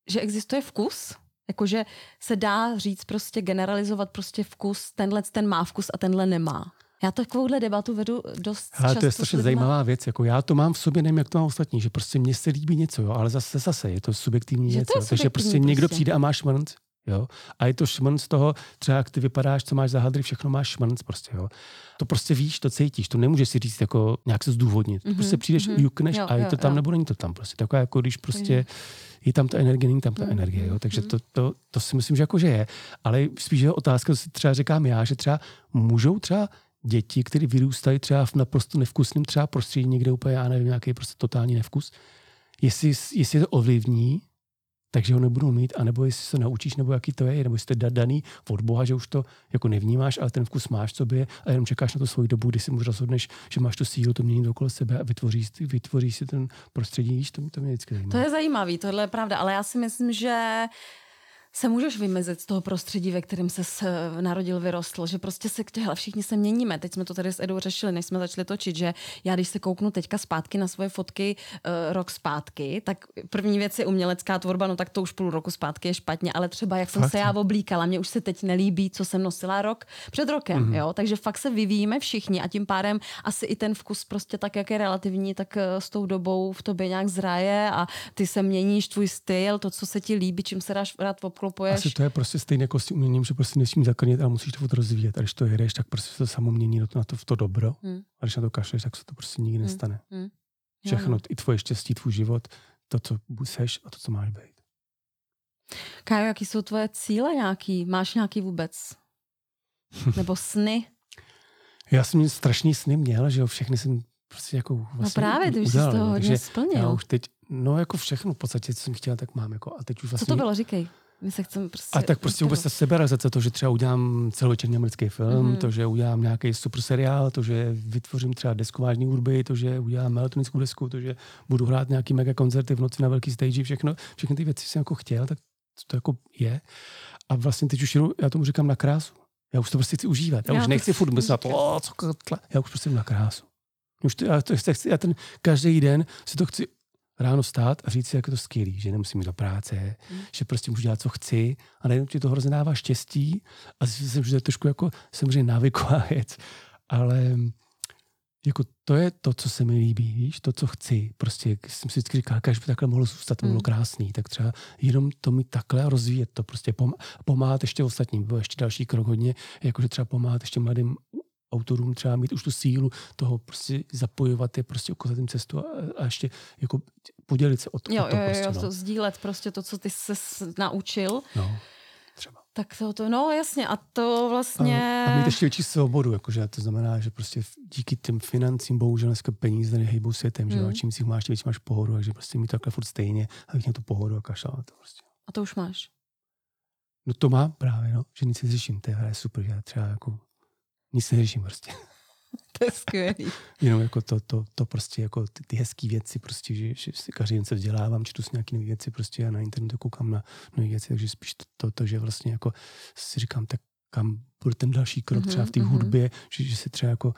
že existuje vkus? Jakože se dá říct prostě, generalizovat prostě vkus, tenhle ten má vkus a tenhle nemá. Já takovouhle debatu vedu dost Ale to je strašně zajímavá věc. Jako já to mám v sobě, nevím, jak to má ostatní, že prostě mně se líbí něco, jo, ale zase zase je to subjektivní věc. Takže prostě někdo prostě. přijde a má šmrnc, Jo? A je to šmrnc toho, třeba jak ty vypadáš, co máš za hadry, všechno máš šmrnc prostě. Jo? To prostě víš, to cítíš, to nemůžeš si říct jako nějak se zdůvodnit. Mm-hmm. Prostě přijdeš, mm-hmm. jukneš jo, a je to tam jo. nebo není to tam. Prostě taková jako když prostě mm-hmm. je tam ta energie, není tam ta mm-hmm. energie. Jo? Takže mm-hmm. to, to, to, si myslím, že jako že je. Ale spíš je otázka, co si třeba říkám já, že třeba můžou třeba děti, které vyrůstají třeba v naprosto nevkusném třeba prostředí, někde úplně, já nevím, nějaký prostě totální nevkus, jestli, jestli to ovlivní, takže ho nebudou mít, anebo jestli se naučíš, nebo jaký to je, nebo jestli je daný od Boha, že už to jako nevnímáš, ale ten vkus máš sobě a jenom čekáš na to svoji dobu, kdy si můžeš rozhodneš, že máš tu sílu to měnit okolo sebe a vytvoříš, vytvoříš si ten prostředí, to, to mě vždycky zajímá. To je zajímavý, tohle je pravda, ale já si myslím, že se můžeš vymezit z toho prostředí, ve kterém se eh, narodil, vyrostl, že prostě se hele, všichni se měníme. Teď jsme to tady s Edou řešili, než jsme začali točit, že já když se kouknu teďka zpátky na svoje fotky uh, rok zpátky, tak první věc je umělecká tvorba, no tak to už půl roku zpátky je špatně, ale třeba jak fakt? jsem se já oblíkala, mě už se teď nelíbí, co jsem nosila rok před rokem, mm-hmm. jo, takže fakt se vyvíjíme všichni a tím pádem asi i ten vkus prostě tak, jak je relativní, tak uh, s tou dobou v tobě nějak zraje a ty se měníš, tvůj styl, to, co se ti líbí, čím se dáš rád obklopuješ. Asi to je prostě stejné jako s tím uměním, že prostě nesmí zakrnit, ale musíš to rozvíjet. A když to jedeš, tak prostě se to samo mění na to, v to dobro. Hmm. A když na to kašleš, tak se to prostě nikdy hmm. nestane. Hmm. Všechno, i tvoje štěstí, tvůj život, to, co seš a to, co máš být. Kájo, jaký jsou tvoje cíle nějaký? Máš nějaký vůbec? Nebo sny? Já jsem strašný sny měl, že jo, všechny jsem prostě jako no vlastně No právě, ty už jsi z toho hodně splnil. Já už teď, no jako všechno v podstatě, co jsem chtěl, tak mám. Jako, a teď už vlastně... Co to bylo, říkej. My se chceme prostě... A tak prostě vůbec ta seberealizace, to, že třeba udělám celovečerní americký film, mm-hmm. to, že udělám nějaký super seriál, to, že vytvořím třeba desku vážný hudby, to, že udělám elektronickou desku, to, že budu hrát nějaký mega koncerty v noci na velký stage, všechno, všechny ty věci jsem jako chtěl, tak to jako je. A vlastně teď už jenom, já tomu říkám na krásu. Já už to prostě chci užívat. Já, já už nechci furt myslet, o, co, já už prostě na krásu. Už to, já, to chci, já ten každý den si to chci ráno stát a říct si, jak je to skvělý, že nemusím jít do práce, mm. že prostě můžu dělat, co chci a najednou ti to hrozně dává štěstí a si že to je trošku jako samozřejmě návyková věc, ale jako to je to, co se mi líbí, víš, to, co chci. Prostě jsem si vždycky říkal, když by takhle mohlo zůstat, to bylo mm. krásný, tak třeba jenom to mi takhle rozvíjet, to prostě pomáhat ještě ostatním. Bylo ještě další krok hodně, jakože třeba pomáhat ještě mladým autorům třeba mít už tu sílu toho prostě zapojovat je prostě ukázat jim cestu a, a ještě jako podělit se o to. Jo, o to jo, prostě, jo, no. to sdílet prostě to, co ty se naučil. No, třeba. Tak to, to, no jasně, a to vlastně... A, a mít ještě větší svobodu, jakože to znamená, že prostě díky těm financím, bohužel dneska peníze nehejbou světem, hmm. že a mm. čím si máš, tím máš pohodu, takže prostě mít takhle furt stejně, abych měl tu pohodu a kašlal to prostě. A to už máš? No to mám právě, no, že nic neřeším, to je super, že třeba jako nic neřeším prostě. To je skvělý. Jenom jako to, to, to prostě jako ty, ty hezké věci, prostě, že, že si každý den se vzdělávám, čtu si nějaké nové věci, prostě a na internetu koukám na nové věci, takže spíš to, to, to, že vlastně jako si říkám, tak kam bude ten další krok mm-hmm, třeba v té mm-hmm. hudbě, že, že se třeba jako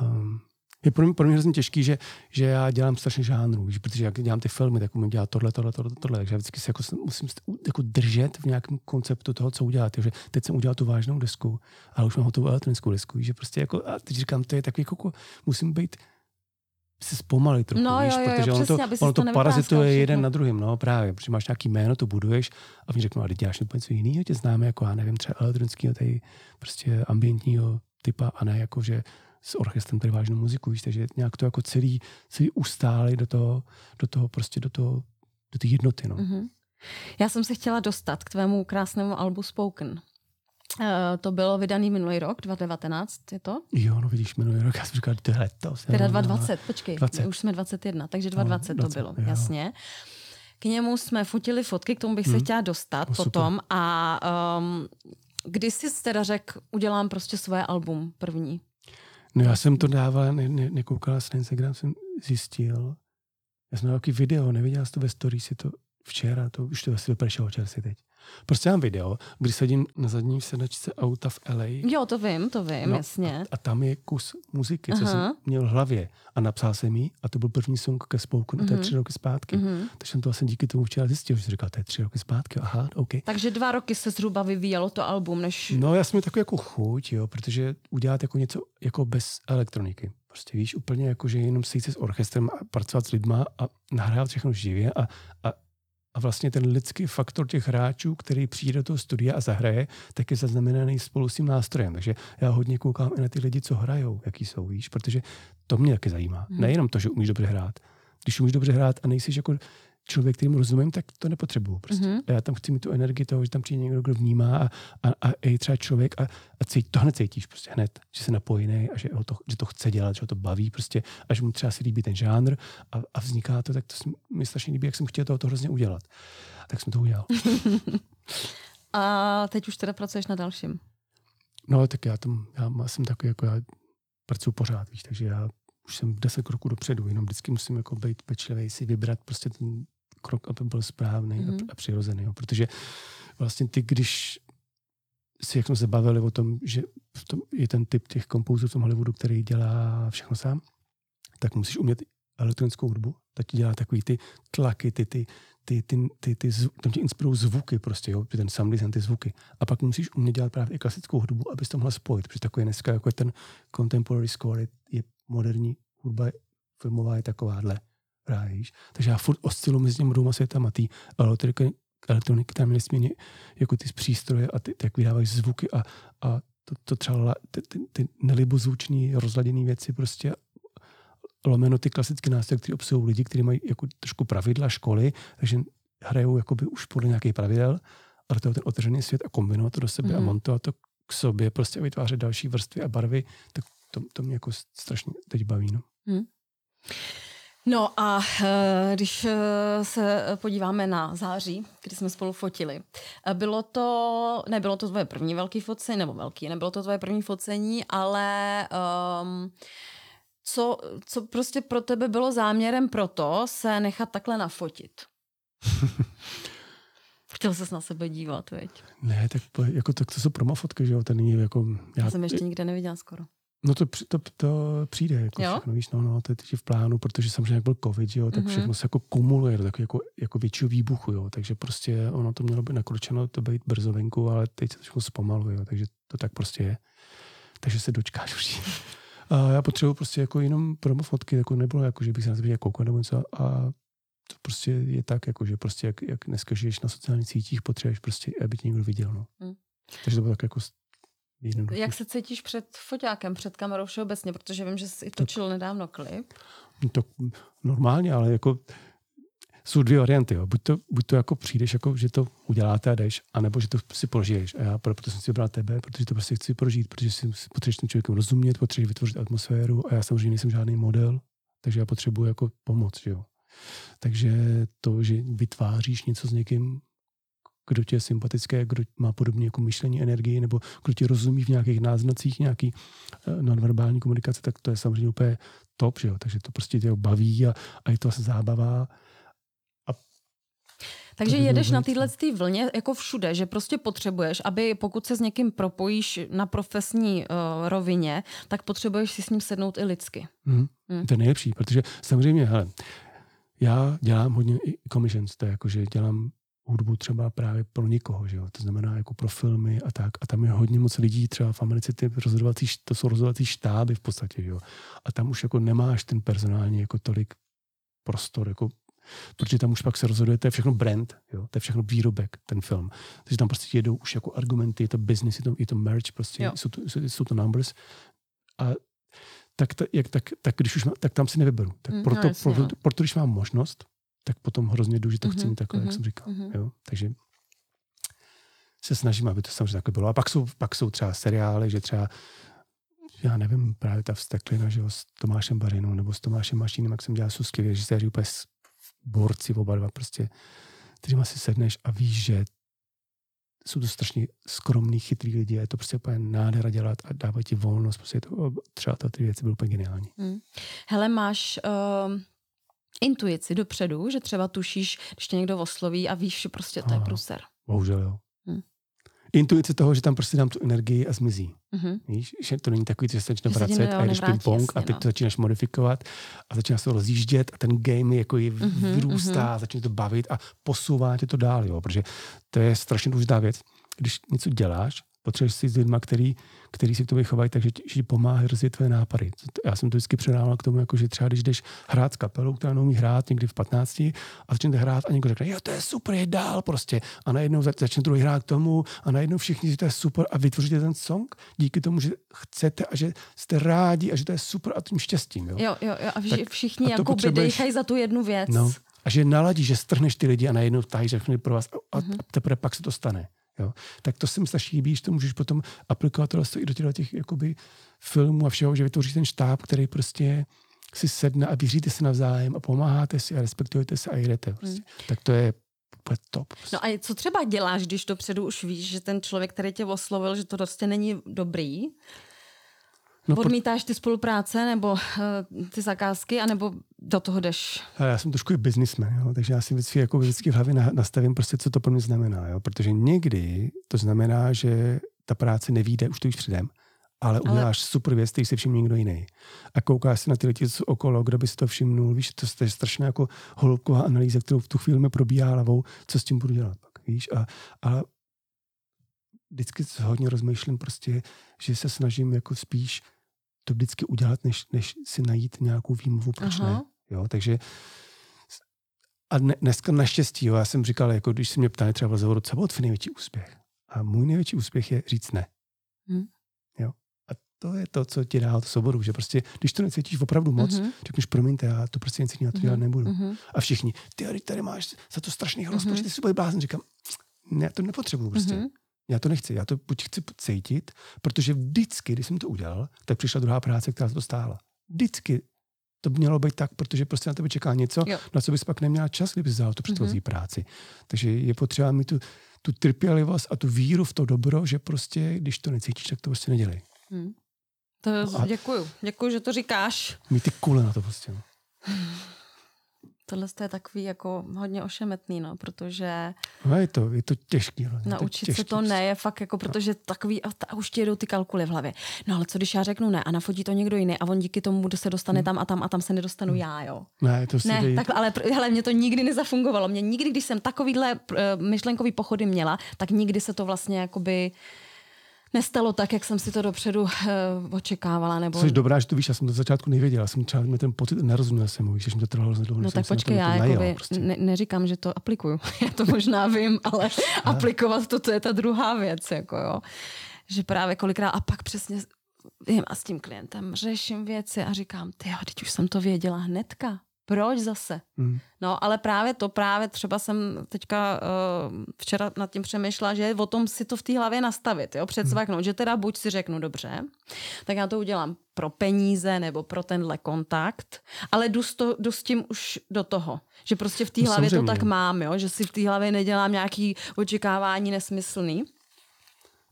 um, je pro mě, pro mě hrozně těžký, že, že já dělám strašně žánrů, že, protože jak dělám ty filmy, tak umím dělat tohle, tohle, tohle, tohle, takže já vždycky se jako musím jako držet v nějakém konceptu toho, co udělat. Takže teď jsem udělal tu vážnou desku, ale už mám hotovou elektronickou desku, že prostě jako, a teď říkám, to je takový jako, musím být se zpomalit trochu, no, víš, jo, jo, protože jo, ono to, ono to, to parazituje jeden na druhém, no právě, protože máš nějaký jméno, to buduješ a oni řeknou, ale děláš úplně něco jiného, tě známe jako, já nevím, třeba elektronického, tady prostě ambientního typa a ne jako, že s orchestrem tady vážnou muziku, víš, takže nějak to jako celý, celý ustáli do toho, do toho prostě do toho, do té jednoty, no. Mm-hmm. Já jsem se chtěla dostat k tvému krásnému albu Spoken. Uh, to bylo vydaný minulý rok, 2019, je to? Jo, no vidíš, minulý rok, já jsem říkal, to je letos. Teda 2020, počkej, 20. už jsme 21, takže 2020 no, 20, to bylo, jo. jasně. K němu jsme fotili fotky, k tomu bych hmm. se chtěla dostat no, potom super. a um, kdy jsi teda řekl, udělám prostě svoje album první? No já jsem to dával, ne, ne, nekoukal na Instagram, jsem zjistil, já jsem nějaký video, neviděl jsi to ve story, si to včera, to už to asi vypršelo čerstvě teď. Prostě mám video, kdy sedím na zadní sedačce auta v LA. Jo, to vím, to vím, no, jasně. A, a tam je kus muziky, Aha. co jsem měl v hlavě. A napsal jsem jí a to byl první song ke spolku, mm-hmm. to je tři roky zpátky. Mm-hmm. Takže jsem to vlastně díky tomu včera zjistil, že jsem říkal, to je tři roky zpátky, aha, OK. Takže dva roky se zhruba vyvíjelo to album, než... No já jsem měl takový jako chuť, jo, protože udělat jako něco jako bez elektroniky. Prostě víš, úplně jako, že jenom sejít se s orchestrem a pracovat s lidma a nahrát všechno živě a, a a vlastně ten lidský faktor těch hráčů, který přijde do toho studia a zahraje, tak je zaznamenaný spolu s tím nástrojem. Takže já hodně koukám i na ty lidi, co hrajou, jaký jsou, víš, protože to mě taky zajímá. Hmm. Nejenom to, že umíš dobře hrát. Když umíš dobře hrát a nejsi jako člověk, kterým rozumím, tak to nepotřebuju. Prostě. Mm-hmm. Já tam chci mít tu energii toho, že tam přijde někdo, kdo vnímá a, a, a je třeba člověk a, a cít, to hned cítíš prostě hned, že se napojený a že, ho to, že to chce dělat, že ho to baví prostě a že mu třeba si líbí ten žánr a, a vzniká to, tak to mi strašně líbí, jak jsem chtěl toho to hrozně udělat. Tak jsem to udělal. a teď už teda pracuješ na dalším. No, tak já tam, já jsem takový, jako já pracuji pořád, víš, takže já už jsem deset kroků dopředu, jenom vždycky musím jako být pečlivý, si vybrat prostě ten krok, aby byl správný mm-hmm. a, přirozený. Jo. Protože vlastně ty, když si, jak jsme se bavili o tom, že v tom je ten typ těch kompouzů v tom Hollywoodu, který dělá všechno sám, tak musíš umět elektronickou hudbu, tak ti dělá takový ty tlaky, ty, ty, ty, ty, ty, ty tam ti inspirují zvuky prostě, jo, ten sound design, ty zvuky. A pak musíš umět dělat právě i klasickou hudbu, abys to mohla spojit, protože takový dneska, jako je ten contemporary score, je, je moderní hudba filmová je takováhle. Rájíš. Takže já furt osciluji mezi těmi dvouma světama, ty elektronika, elektroniky tam nesmírně jako ty přístroje a ty, ty jak vydávají zvuky a, a to, to třeba ty, ty, ty nelibozvuční rozladěné věci prostě lomeno ty klasické nástroje, které obsahují lidi, kteří mají jako trošku pravidla školy, takže hrajou jakoby už podle nějakých pravidel, ale to je ten otevřený svět a kombinovat to do sebe mm-hmm. a Mhm. montovat to k sobě, prostě a vytvářet další vrstvy a barvy, tak to, to mě jako strašně teď baví. No. No a eh, když eh, se podíváme na září, kdy jsme spolu fotili, eh, bylo to, nebylo to tvoje první velký focení, nebo velký, nebylo to tvoje první focení, ale um, co, co prostě pro tebe bylo záměrem pro to se nechat takhle nafotit? Chtěl ses na sebe dívat, veď? Ne, tak, jako, tak to jsou promofotky, že jo, to není jako... Já jsem ještě nikde neviděla skoro. No to, to, to přijde, jako Jo? všechno, víš, no, no, to je teď v plánu, protože samozřejmě jak byl covid, jo, tak Mhm. všechno se jako kumuluje do takového jako, jako většího výbuchu, jo, takže prostě ono to mělo být nakročeno, to být brzo venku, ale teď se to všechno zpomaluje, jo, takže to tak prostě je. Takže se dočkáš už. A já potřebuji prostě jako jenom promo fotky, jako nebylo jako, že bych se na sebe koukal nebo něco a to prostě je tak, jako, že prostě jak, jak dneska žiješ na sociálních sítích, potřebuješ prostě, aby tě někdo viděl, no. Mm. Takže to bylo tak jako jednoduché. Jak se cítíš před foťákem, před kamerou všeobecně, protože vím, že jsi točil nedávno klip. No To normálně, ale jako jsou dvě varianty. Jo. Buď, to, buď to jako přijdeš, jako, že to uděláte a jdeš, anebo že to si prožiješ. A já pro- proto jsem si vybral tebe, protože to prostě chci prožít, protože si si potřebuješ tím člověkem rozumět, potřebuješ vytvořit atmosféru a já samozřejmě nejsem žádný model, takže já potřebuji jako pomoc. Že jo. Takže to, že vytváříš něco s někým, kdo tě je sympatické, kdo má podobně jako myšlení, energii, nebo kdo ti rozumí v nějakých náznacích, nějaký eh, nonverbální komunikace, tak to je samozřejmě úplně top, že jo? takže to prostě tě baví a, a je to asi zábava. Takže jedeš na téhle vlně jako všude, že prostě potřebuješ, aby pokud se s někým propojíš na profesní uh, rovině, tak potřebuješ si s ním sednout i lidsky. Mm. Hmm. To je nejlepší, protože samozřejmě, hele, já dělám hodně i commissions, to je jako, že dělám hudbu třeba právě pro někoho, že jo? to znamená jako pro filmy a tak. A tam je hodně moc lidí, třeba v Americe ty rozhodovací, to jsou rozhodovací štáby v podstatě, že jo? A tam už jako nemáš ten personální jako tolik prostor, jako protože tam už pak se rozhoduje, to je všechno brand, jo? to je všechno výrobek, ten film. Takže tam prostě jedou už jako argumenty, je to business, je to, je to merch, prostě Jo. jsou to, jsou, jsou to numbers. A tak, ta, jak, tak, tak, když už má, tak tam si nevyberu. Tak Mm, no proto, jasně, proto, no. proto, když mám možnost, tak potom hrozně jdu, že to chci Mhm, mít takhle, jak mhm, jsem říkal. mhm. Jo? Takže se snažím, aby to samozřejmě takhle bylo. A pak jsou, pak jsou třeba seriály, že třeba já nevím, právě ta vsteklina, že jo, s Tomášem Barinou nebo s Tomášem Mašínem, jak jsem dělal, skvělí režiséři, úplně s- borci oba dva prostě, kterým si sedneš a víš, že jsou to strašně skromný, chytrý lidi a je to prostě úplně nádhera dělat a dávají ti volnost, prostě je to, třeba ty věci byly úplně geniální. Hmm. Hele, máš uh, intuici dopředu, že třeba tušíš, když tě někdo osloví a víš, že prostě to je Aha. pruser. Bohužel jo. Hm. Intuice toho, že tam prostě dám tu energii a zmizí. Mhm. Víš, že to není takový, že se začne Že vracet a jdeš ping-pong a teď no. to začínáš modifikovat a začínáš to rozjíždět a ten game jako je Mhm, vyrůstá, mhm. začne to bavit a posouvá tě to dál, jo, protože to je strašně důležitá věc. Když něco děláš, potřebuješ si s lidma, který, který si k tobě chovají, takže ti, pomáhají rozvíjet tvoje nápady. Já jsem to vždycky předával k tomu, jako, že třeba když jdeš hrát s kapelou, která neumí hrát někdy v 15 a začnete hrát a někdo řekne, jo, to je super, je dál prostě. A najednou zač- začne druhý hrát k tomu a najednou všichni, že to je super a vytvoříte ten song díky tomu, že chcete a že jste rádi a že to je super a tím štěstím. Jo? Jo, jo, jo. A vši, Tak- všichni a jako potřebuješ- dejchají za tu jednu věc. No. A že naladí, že strhneš ty lidi a najednou tají všechny pro vás a, a, Mhm. a teprve pak se to stane. Jo. Tak to se mi strašně líbí, že to můžeš potom aplikovat tohle i do těch jakoby, filmů a všeho, že vytvoříš ten štáb, který prostě si sedne a věříte si navzájem a pomáháte si a respektujete se a jedete. Prostě. Tak to je úplně top. Prostě. No a co třeba děláš, když dopředu už víš, že ten člověk, který tě oslovil, že to prostě není dobrý? No, Odmítáš ty spolupráce nebo uh, ty zakázky, anebo do toho jdeš? Já jsem trošku i businessman, jo, takže já si vždycky, jako vždycky v hlavě nastavím prostě, co to pro mě znamená. Jo, protože někdy to znamená, že ta práce nevíde, už to už předem, ale uděláš ale... super věc, který si všimne někdo jiný. A koukáš se na ty lidi, co okolo, kdo by si to všimnul. Víš, to je strašná jako hloubková analýza, kterou v tu chvíli mi probíhá hlavou, co s tím budu dělat. Pak, víš? A, a vždycky hodně rozmýšlím prostě, že se snažím jako spíš to vždycky udělat, než, než si najít nějakou výmluvu, proč Aha. ne. Jo, takže a ne, dneska naštěstí, jo, já jsem říkal, jako když se mě ptali třeba v rozhovoru, co byl tvůj největší úspěch? A můj největší úspěch je říct ne. Hmm. Jo. A to je to, co ti dá to svobodu, že prostě, když to necítíš opravdu moc, mm-hmm. řekneš, promiňte, já to prostě nic jiného to dělat mhm. nebudu. Mm-hmm. A všichni, ty tady máš za to strašný rozpočet, mm-hmm. ty si bude blázen. Říkám, ne, to nepotřebuju prostě. Mm-hmm. Já to nechci, já to buď chci cítit, protože vždycky, když jsem to udělal, tak přišla druhá práce, která to stála. Vždycky to by mělo být tak, protože prostě na tebe čeká něco, jo. na co bys pak neměla čas, kdyby vzal tu předchozí mm-hmm. práci. Takže je potřeba mít tu, tu trpělivost a tu víru v to dobro, že prostě, když to necítíš, tak to prostě nedělej. Mm. To no děkuju. Děkuju, že to říkáš. Mít ty kule na to prostě. No. Tohle je takový jako hodně ošemetný, no, protože... No je to, je to těžký. No, naučit to těžký. se to ne je fakt jako, protože no. takový, a, ta, už ti jedou ty kalkuly v hlavě. No ale co když já řeknu ne a nafotí to někdo jiný a on díky tomu se dostane hmm. tam a tam a tam se nedostanu hmm. já, jo. Ne, to si ne, tak, ale, ale mě to nikdy nezafungovalo. Mě nikdy, když jsem takovýhle uh, myšlenkový pochody měla, tak nikdy se to vlastně jakoby nestalo tak, jak jsem si to dopředu uh, očekávala. Nebo... Jsi dobrá, že to víš, já jsem to začátku nevěděla, já jsem třeba měl ten pocit, nerozuměl jsem mu, že mi to trvalo dlouho. No tak počkej, já jako prostě. ne, neříkám, že to aplikuju, já to možná vím, ale aplikovat to, to je ta druhá věc, jako jo. Že právě kolikrát, a pak přesně vím a s tím klientem řeším věci a říkám, ty teď už jsem to věděla hnedka. Proč zase? Hmm. No, ale právě to, právě třeba jsem teďka uh, včera nad tím přemýšlela, že o tom si to v té hlavě nastavit, jo, předsvaknout, hmm. že teda buď si řeknu dobře, tak já to udělám pro peníze nebo pro tenhle kontakt, ale jdu s, to, jdu s tím už do toho, že prostě v té no, hlavě samozřejmě. to tak mám, jo, že si v té hlavě nedělám nějaký očekávání nesmyslný,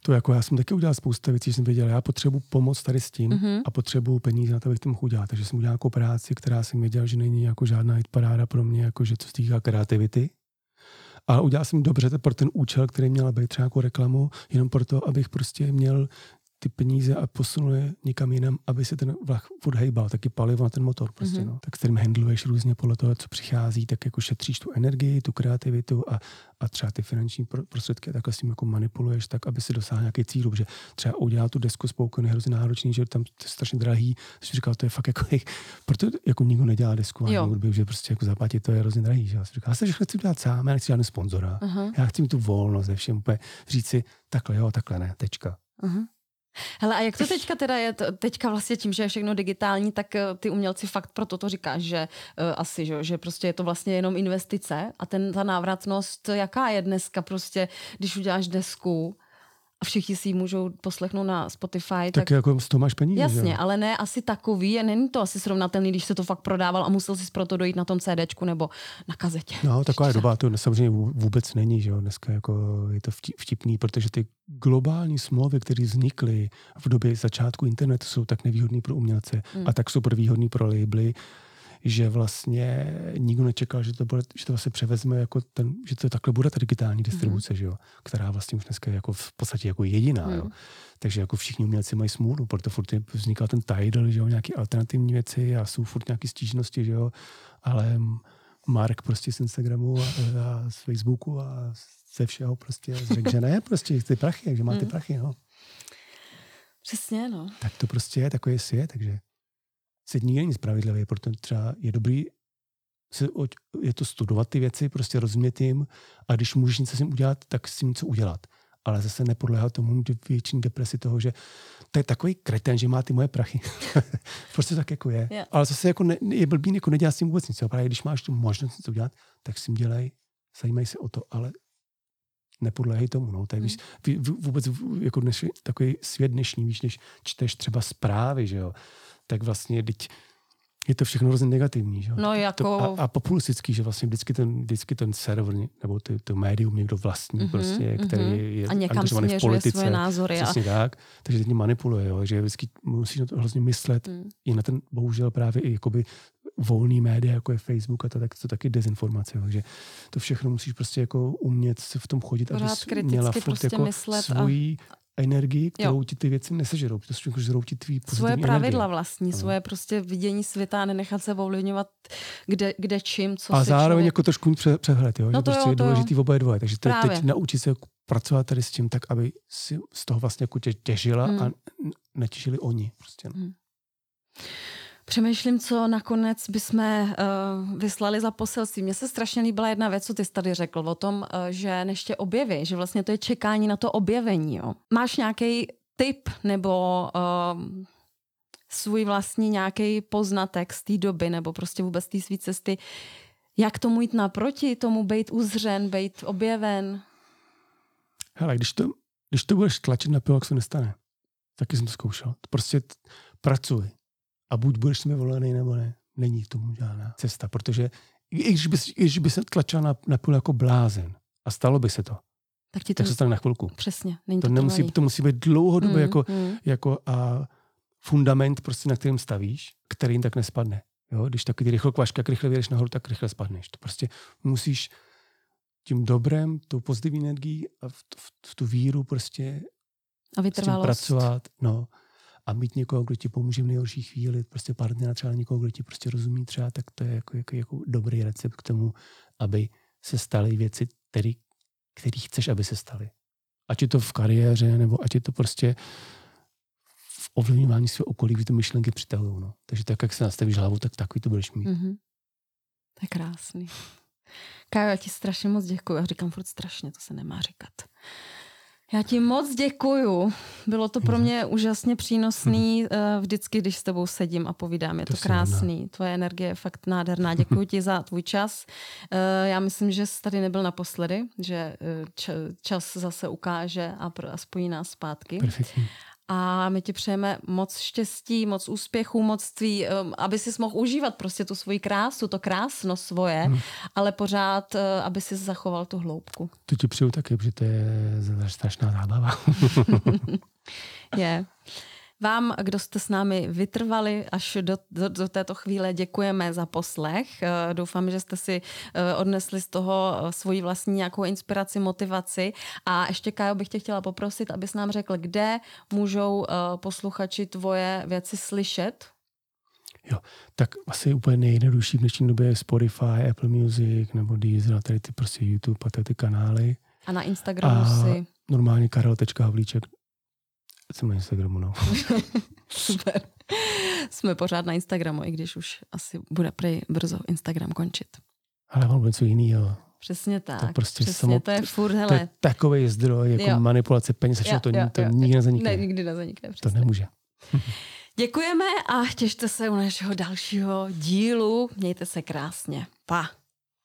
to jako já jsem taky udělal spousta věcí, jsem věděl, já potřebuji pomoc tady s tím mm-hmm. a potřebuji peníze na to, abych to mohl udělat. Takže jsem udělal nějakou práci, která jsem věděl, že není jako žádná paráda pro mě, jako že co se týká kreativity. Ale udělal jsem dobře pro ten účel, který měl být třeba jako reklamu, jenom proto, abych prostě měl ty peníze a posunul je někam jinam, aby se ten vlak furt hejbal, taky palivo na ten motor prostě, mm-hmm. no. Tak s kterým handluješ různě podle toho, co přichází, tak jako šetříš tu energii, tu kreativitu a, a třeba ty finanční prostředky a takhle s tím jako manipuluješ tak, aby si dosáhl nějaký cíl, protože třeba udělat tu desku spolkony hrozně náročný, že tam to je strašně drahý, jsi říkal, to je fakt jako, proto jako nikdo nedělá desku a hudby, že prostě jako zaplatit to je hrozně drahý, že já si říkal, já se chci udělat sám, já nechci žádný sponzora, uh-huh. já chci mít tu volnost ze všem, úplně říct si, takhle jo, takhle ne, tečka. Uh-huh. Hele, a jak to teďka teda je, teďka vlastně tím, že je všechno digitální, tak eh, ty umělci fakt proto to říkáš, že uh, asi, že, že prostě je to vlastně jenom investice? A ten, ta návratnost, jaká je dneska prostě, když uděláš desku, a všichni si ji můžou poslechnout na Spotify. Tak, tak jako z toho máš peníze. Jasně, že? ale ne asi takový, a není to asi srovnatelný, když se to fakt prodával a musel si proto dojít na tom CDčku nebo na kazetě. No, taková Ještě. doba to samozřejmě vůbec není, že jo, dneska jako je to vtipný, protože ty globální smlouvy, které vznikly v době začátku internetu, jsou tak nevýhodné pro umělce hmm. a tak jsou výhodné pro labely, že vlastně nikdo nečekal, že to, bude, že to vlastně převezme jako ten, že to takhle bude ta digitální mhm. distribuce, mm. že jo, která vlastně už dneska je jako v podstatě jako jediná, mm. jo. Takže jako všichni umělci mají smůlu, proto furt vzniká ten Tidal, že jo, nějaký alternativní věci a jsou furt nějaké stížnosti, že jo, ale Mark prostě z Instagramu a, a z Facebooku a ze všeho prostě řekl, že ne, prostě ty prachy, že má ty mm. prachy, no. Přesně, no. Tak to prostě je, takový je, takže nikdy není spravedlivý, proto třeba je dobrý se, je to studovat ty věci, prostě rozumět jim a když můžeš něco s tím udělat, tak s tím něco udělat. Ale zase nepodléhá tomu většině depresi toho, že to je takový kreten, že má ty moje prachy. prostě tak jako je. Yeah. Ale zase jako ne, je blbý, jako nedělat s tím vůbec nic. Právě když máš tu možnost něco udělat, tak s tím dělej, zajímaj se o to, ale nepodléhej tomu. No. Tak víš, hmm. vůbec jako dneš, takový svět dnešní, víš, než čteš třeba zprávy, že jo tak vlastně teď je to všechno hrozně negativní. Že? No jako... To, a, a populistický, že vlastně vždycky ten, vždycky ten server nebo ty, to médium někdo vlastní, mm-hmm, prostě, který mm-hmm. je a někam v politice. svoje názory. Přesně a... tak. Takže teď manipuluje, jo? že vždycky musíš na to hrozně myslet mm. i na ten, bohužel právě i jakoby volný média, jako je Facebook a to, tak to taky dezinformace. Takže to všechno musíš prostě jako umět se v tom chodit, aby měla furt prostě jako svůj a energii, kterou jo. ti ty věci nesežerou, protože žerou ti tvý Svoje pravidla energie. vlastní, ano. svoje prostě vidění světa a nenechat se ovlivňovat kde, kde čím, co A zároveň člověk... jako trošku mít přehled, jo? No že to prostě jo, je důležitý v oboje dvoje. Takže to, teď naučit se pracovat tady s tím tak, aby si z toho vlastně jako těžila hmm. a netěžili oni. Prostě, no. hmm. Přemýšlím, co nakonec bychom uh, vyslali za poselství. Mně se strašně líbila jedna věc, co ty jsi tady řekl o tom, uh, že než tě objeví, že vlastně to je čekání na to objevení. Jo. Máš nějaký tip nebo uh, svůj vlastní nějaký poznatek z té doby nebo prostě vůbec té své cesty, jak tomu jít naproti, tomu být uzřen, být objeven? Hele, když to, když to budeš tlačit na pilu, jak se nestane. Taky jsem to zkoušel. Prostě pracuj a buď budeš mi volený nebo ne. Není k tomu žádná cesta, protože i když by, i když by se tlačila na, na půl jako blázen a stalo by se to, tak, ti to tak se stane na chvilku. Přesně. Není to, to, nemusí, to musí být dlouhodobě mm, jako, mm. jako a fundament, prostě, na kterým stavíš, který tak nespadne. Jo? Když taky ty kvaška, jak rychle vyjdeš nahoru, tak rychle spadneš. To prostě musíš tím dobrem, tou pozitivní energií a v, v, v tu víru prostě a vytrvalost. pracovat. No a mít někoho, kdo ti pomůže v nejhorší chvíli, prostě partnera třeba někoho, kdo ti prostě rozumí třeba, tak to je jako, jako, jako dobrý recept k tomu, aby se staly věci, který, který chceš, aby se staly. Ať je to v kariéře, nebo ať je to prostě v ovlivňování svého okolí, kdy ty myšlenky přitahují. No. Takže tak, jak se nastavíš hlavu, tak takový to budeš mít. Mm-hmm. To je krásný. Kájo, já ti strašně moc děkuji. Já říkám furt strašně, to se nemá říkat. Já ti moc děkuju. Bylo to pro mě úžasně přínosný uh, vždycky, když s tebou sedím a povídám. Je to, to krásný. Tvoje energie je fakt nádherná. Děkuji ti za tvůj čas. Uh, já myslím, že jsi tady nebyl naposledy, že uh, čas zase ukáže a, a spojí nás zpátky. Perfektní a my ti přejeme moc štěstí, moc úspěchů, moc tvý, um, aby si mohl užívat prostě tu svoji krásu, to krásno svoje, hmm. ale pořád, uh, aby si zachoval tu hloubku. To ti přeju taky, protože to je strašná zábava. je. Vám, kdo jste s námi vytrvali až do, do, do této chvíle, děkujeme za poslech. Eh, doufám, že jste si eh, odnesli z toho eh, svoji vlastní nějakou inspiraci, motivaci. A ještě, Kajo, bych tě chtěla poprosit, abys nám řekl, kde můžou posluchači tvoje věci slyšet, Jo, tak asi úplně nejjednodušší v dnešní době je Spotify, Apple Music nebo Deezer, tady ty prostě YouTube a tady ty kanály. A na Instagramu a si? normálně karel.havlíček jsem na Instagramu, no. Super. Jsme pořád na Instagramu, i když už asi bude prej brzo Instagram končit. Ale mám něco jiného. Přesně tak. To prostě přesně, samo, to je furt, hele. To je takový zdroj, jako jo. manipulace peněz, jo, to, jo, to jo, nikdy nezanikne. Ne, nikdy nezanikne, přesně. To nemůže. Děkujeme a těšte se u našeho dalšího dílu. Mějte se krásně. Pa.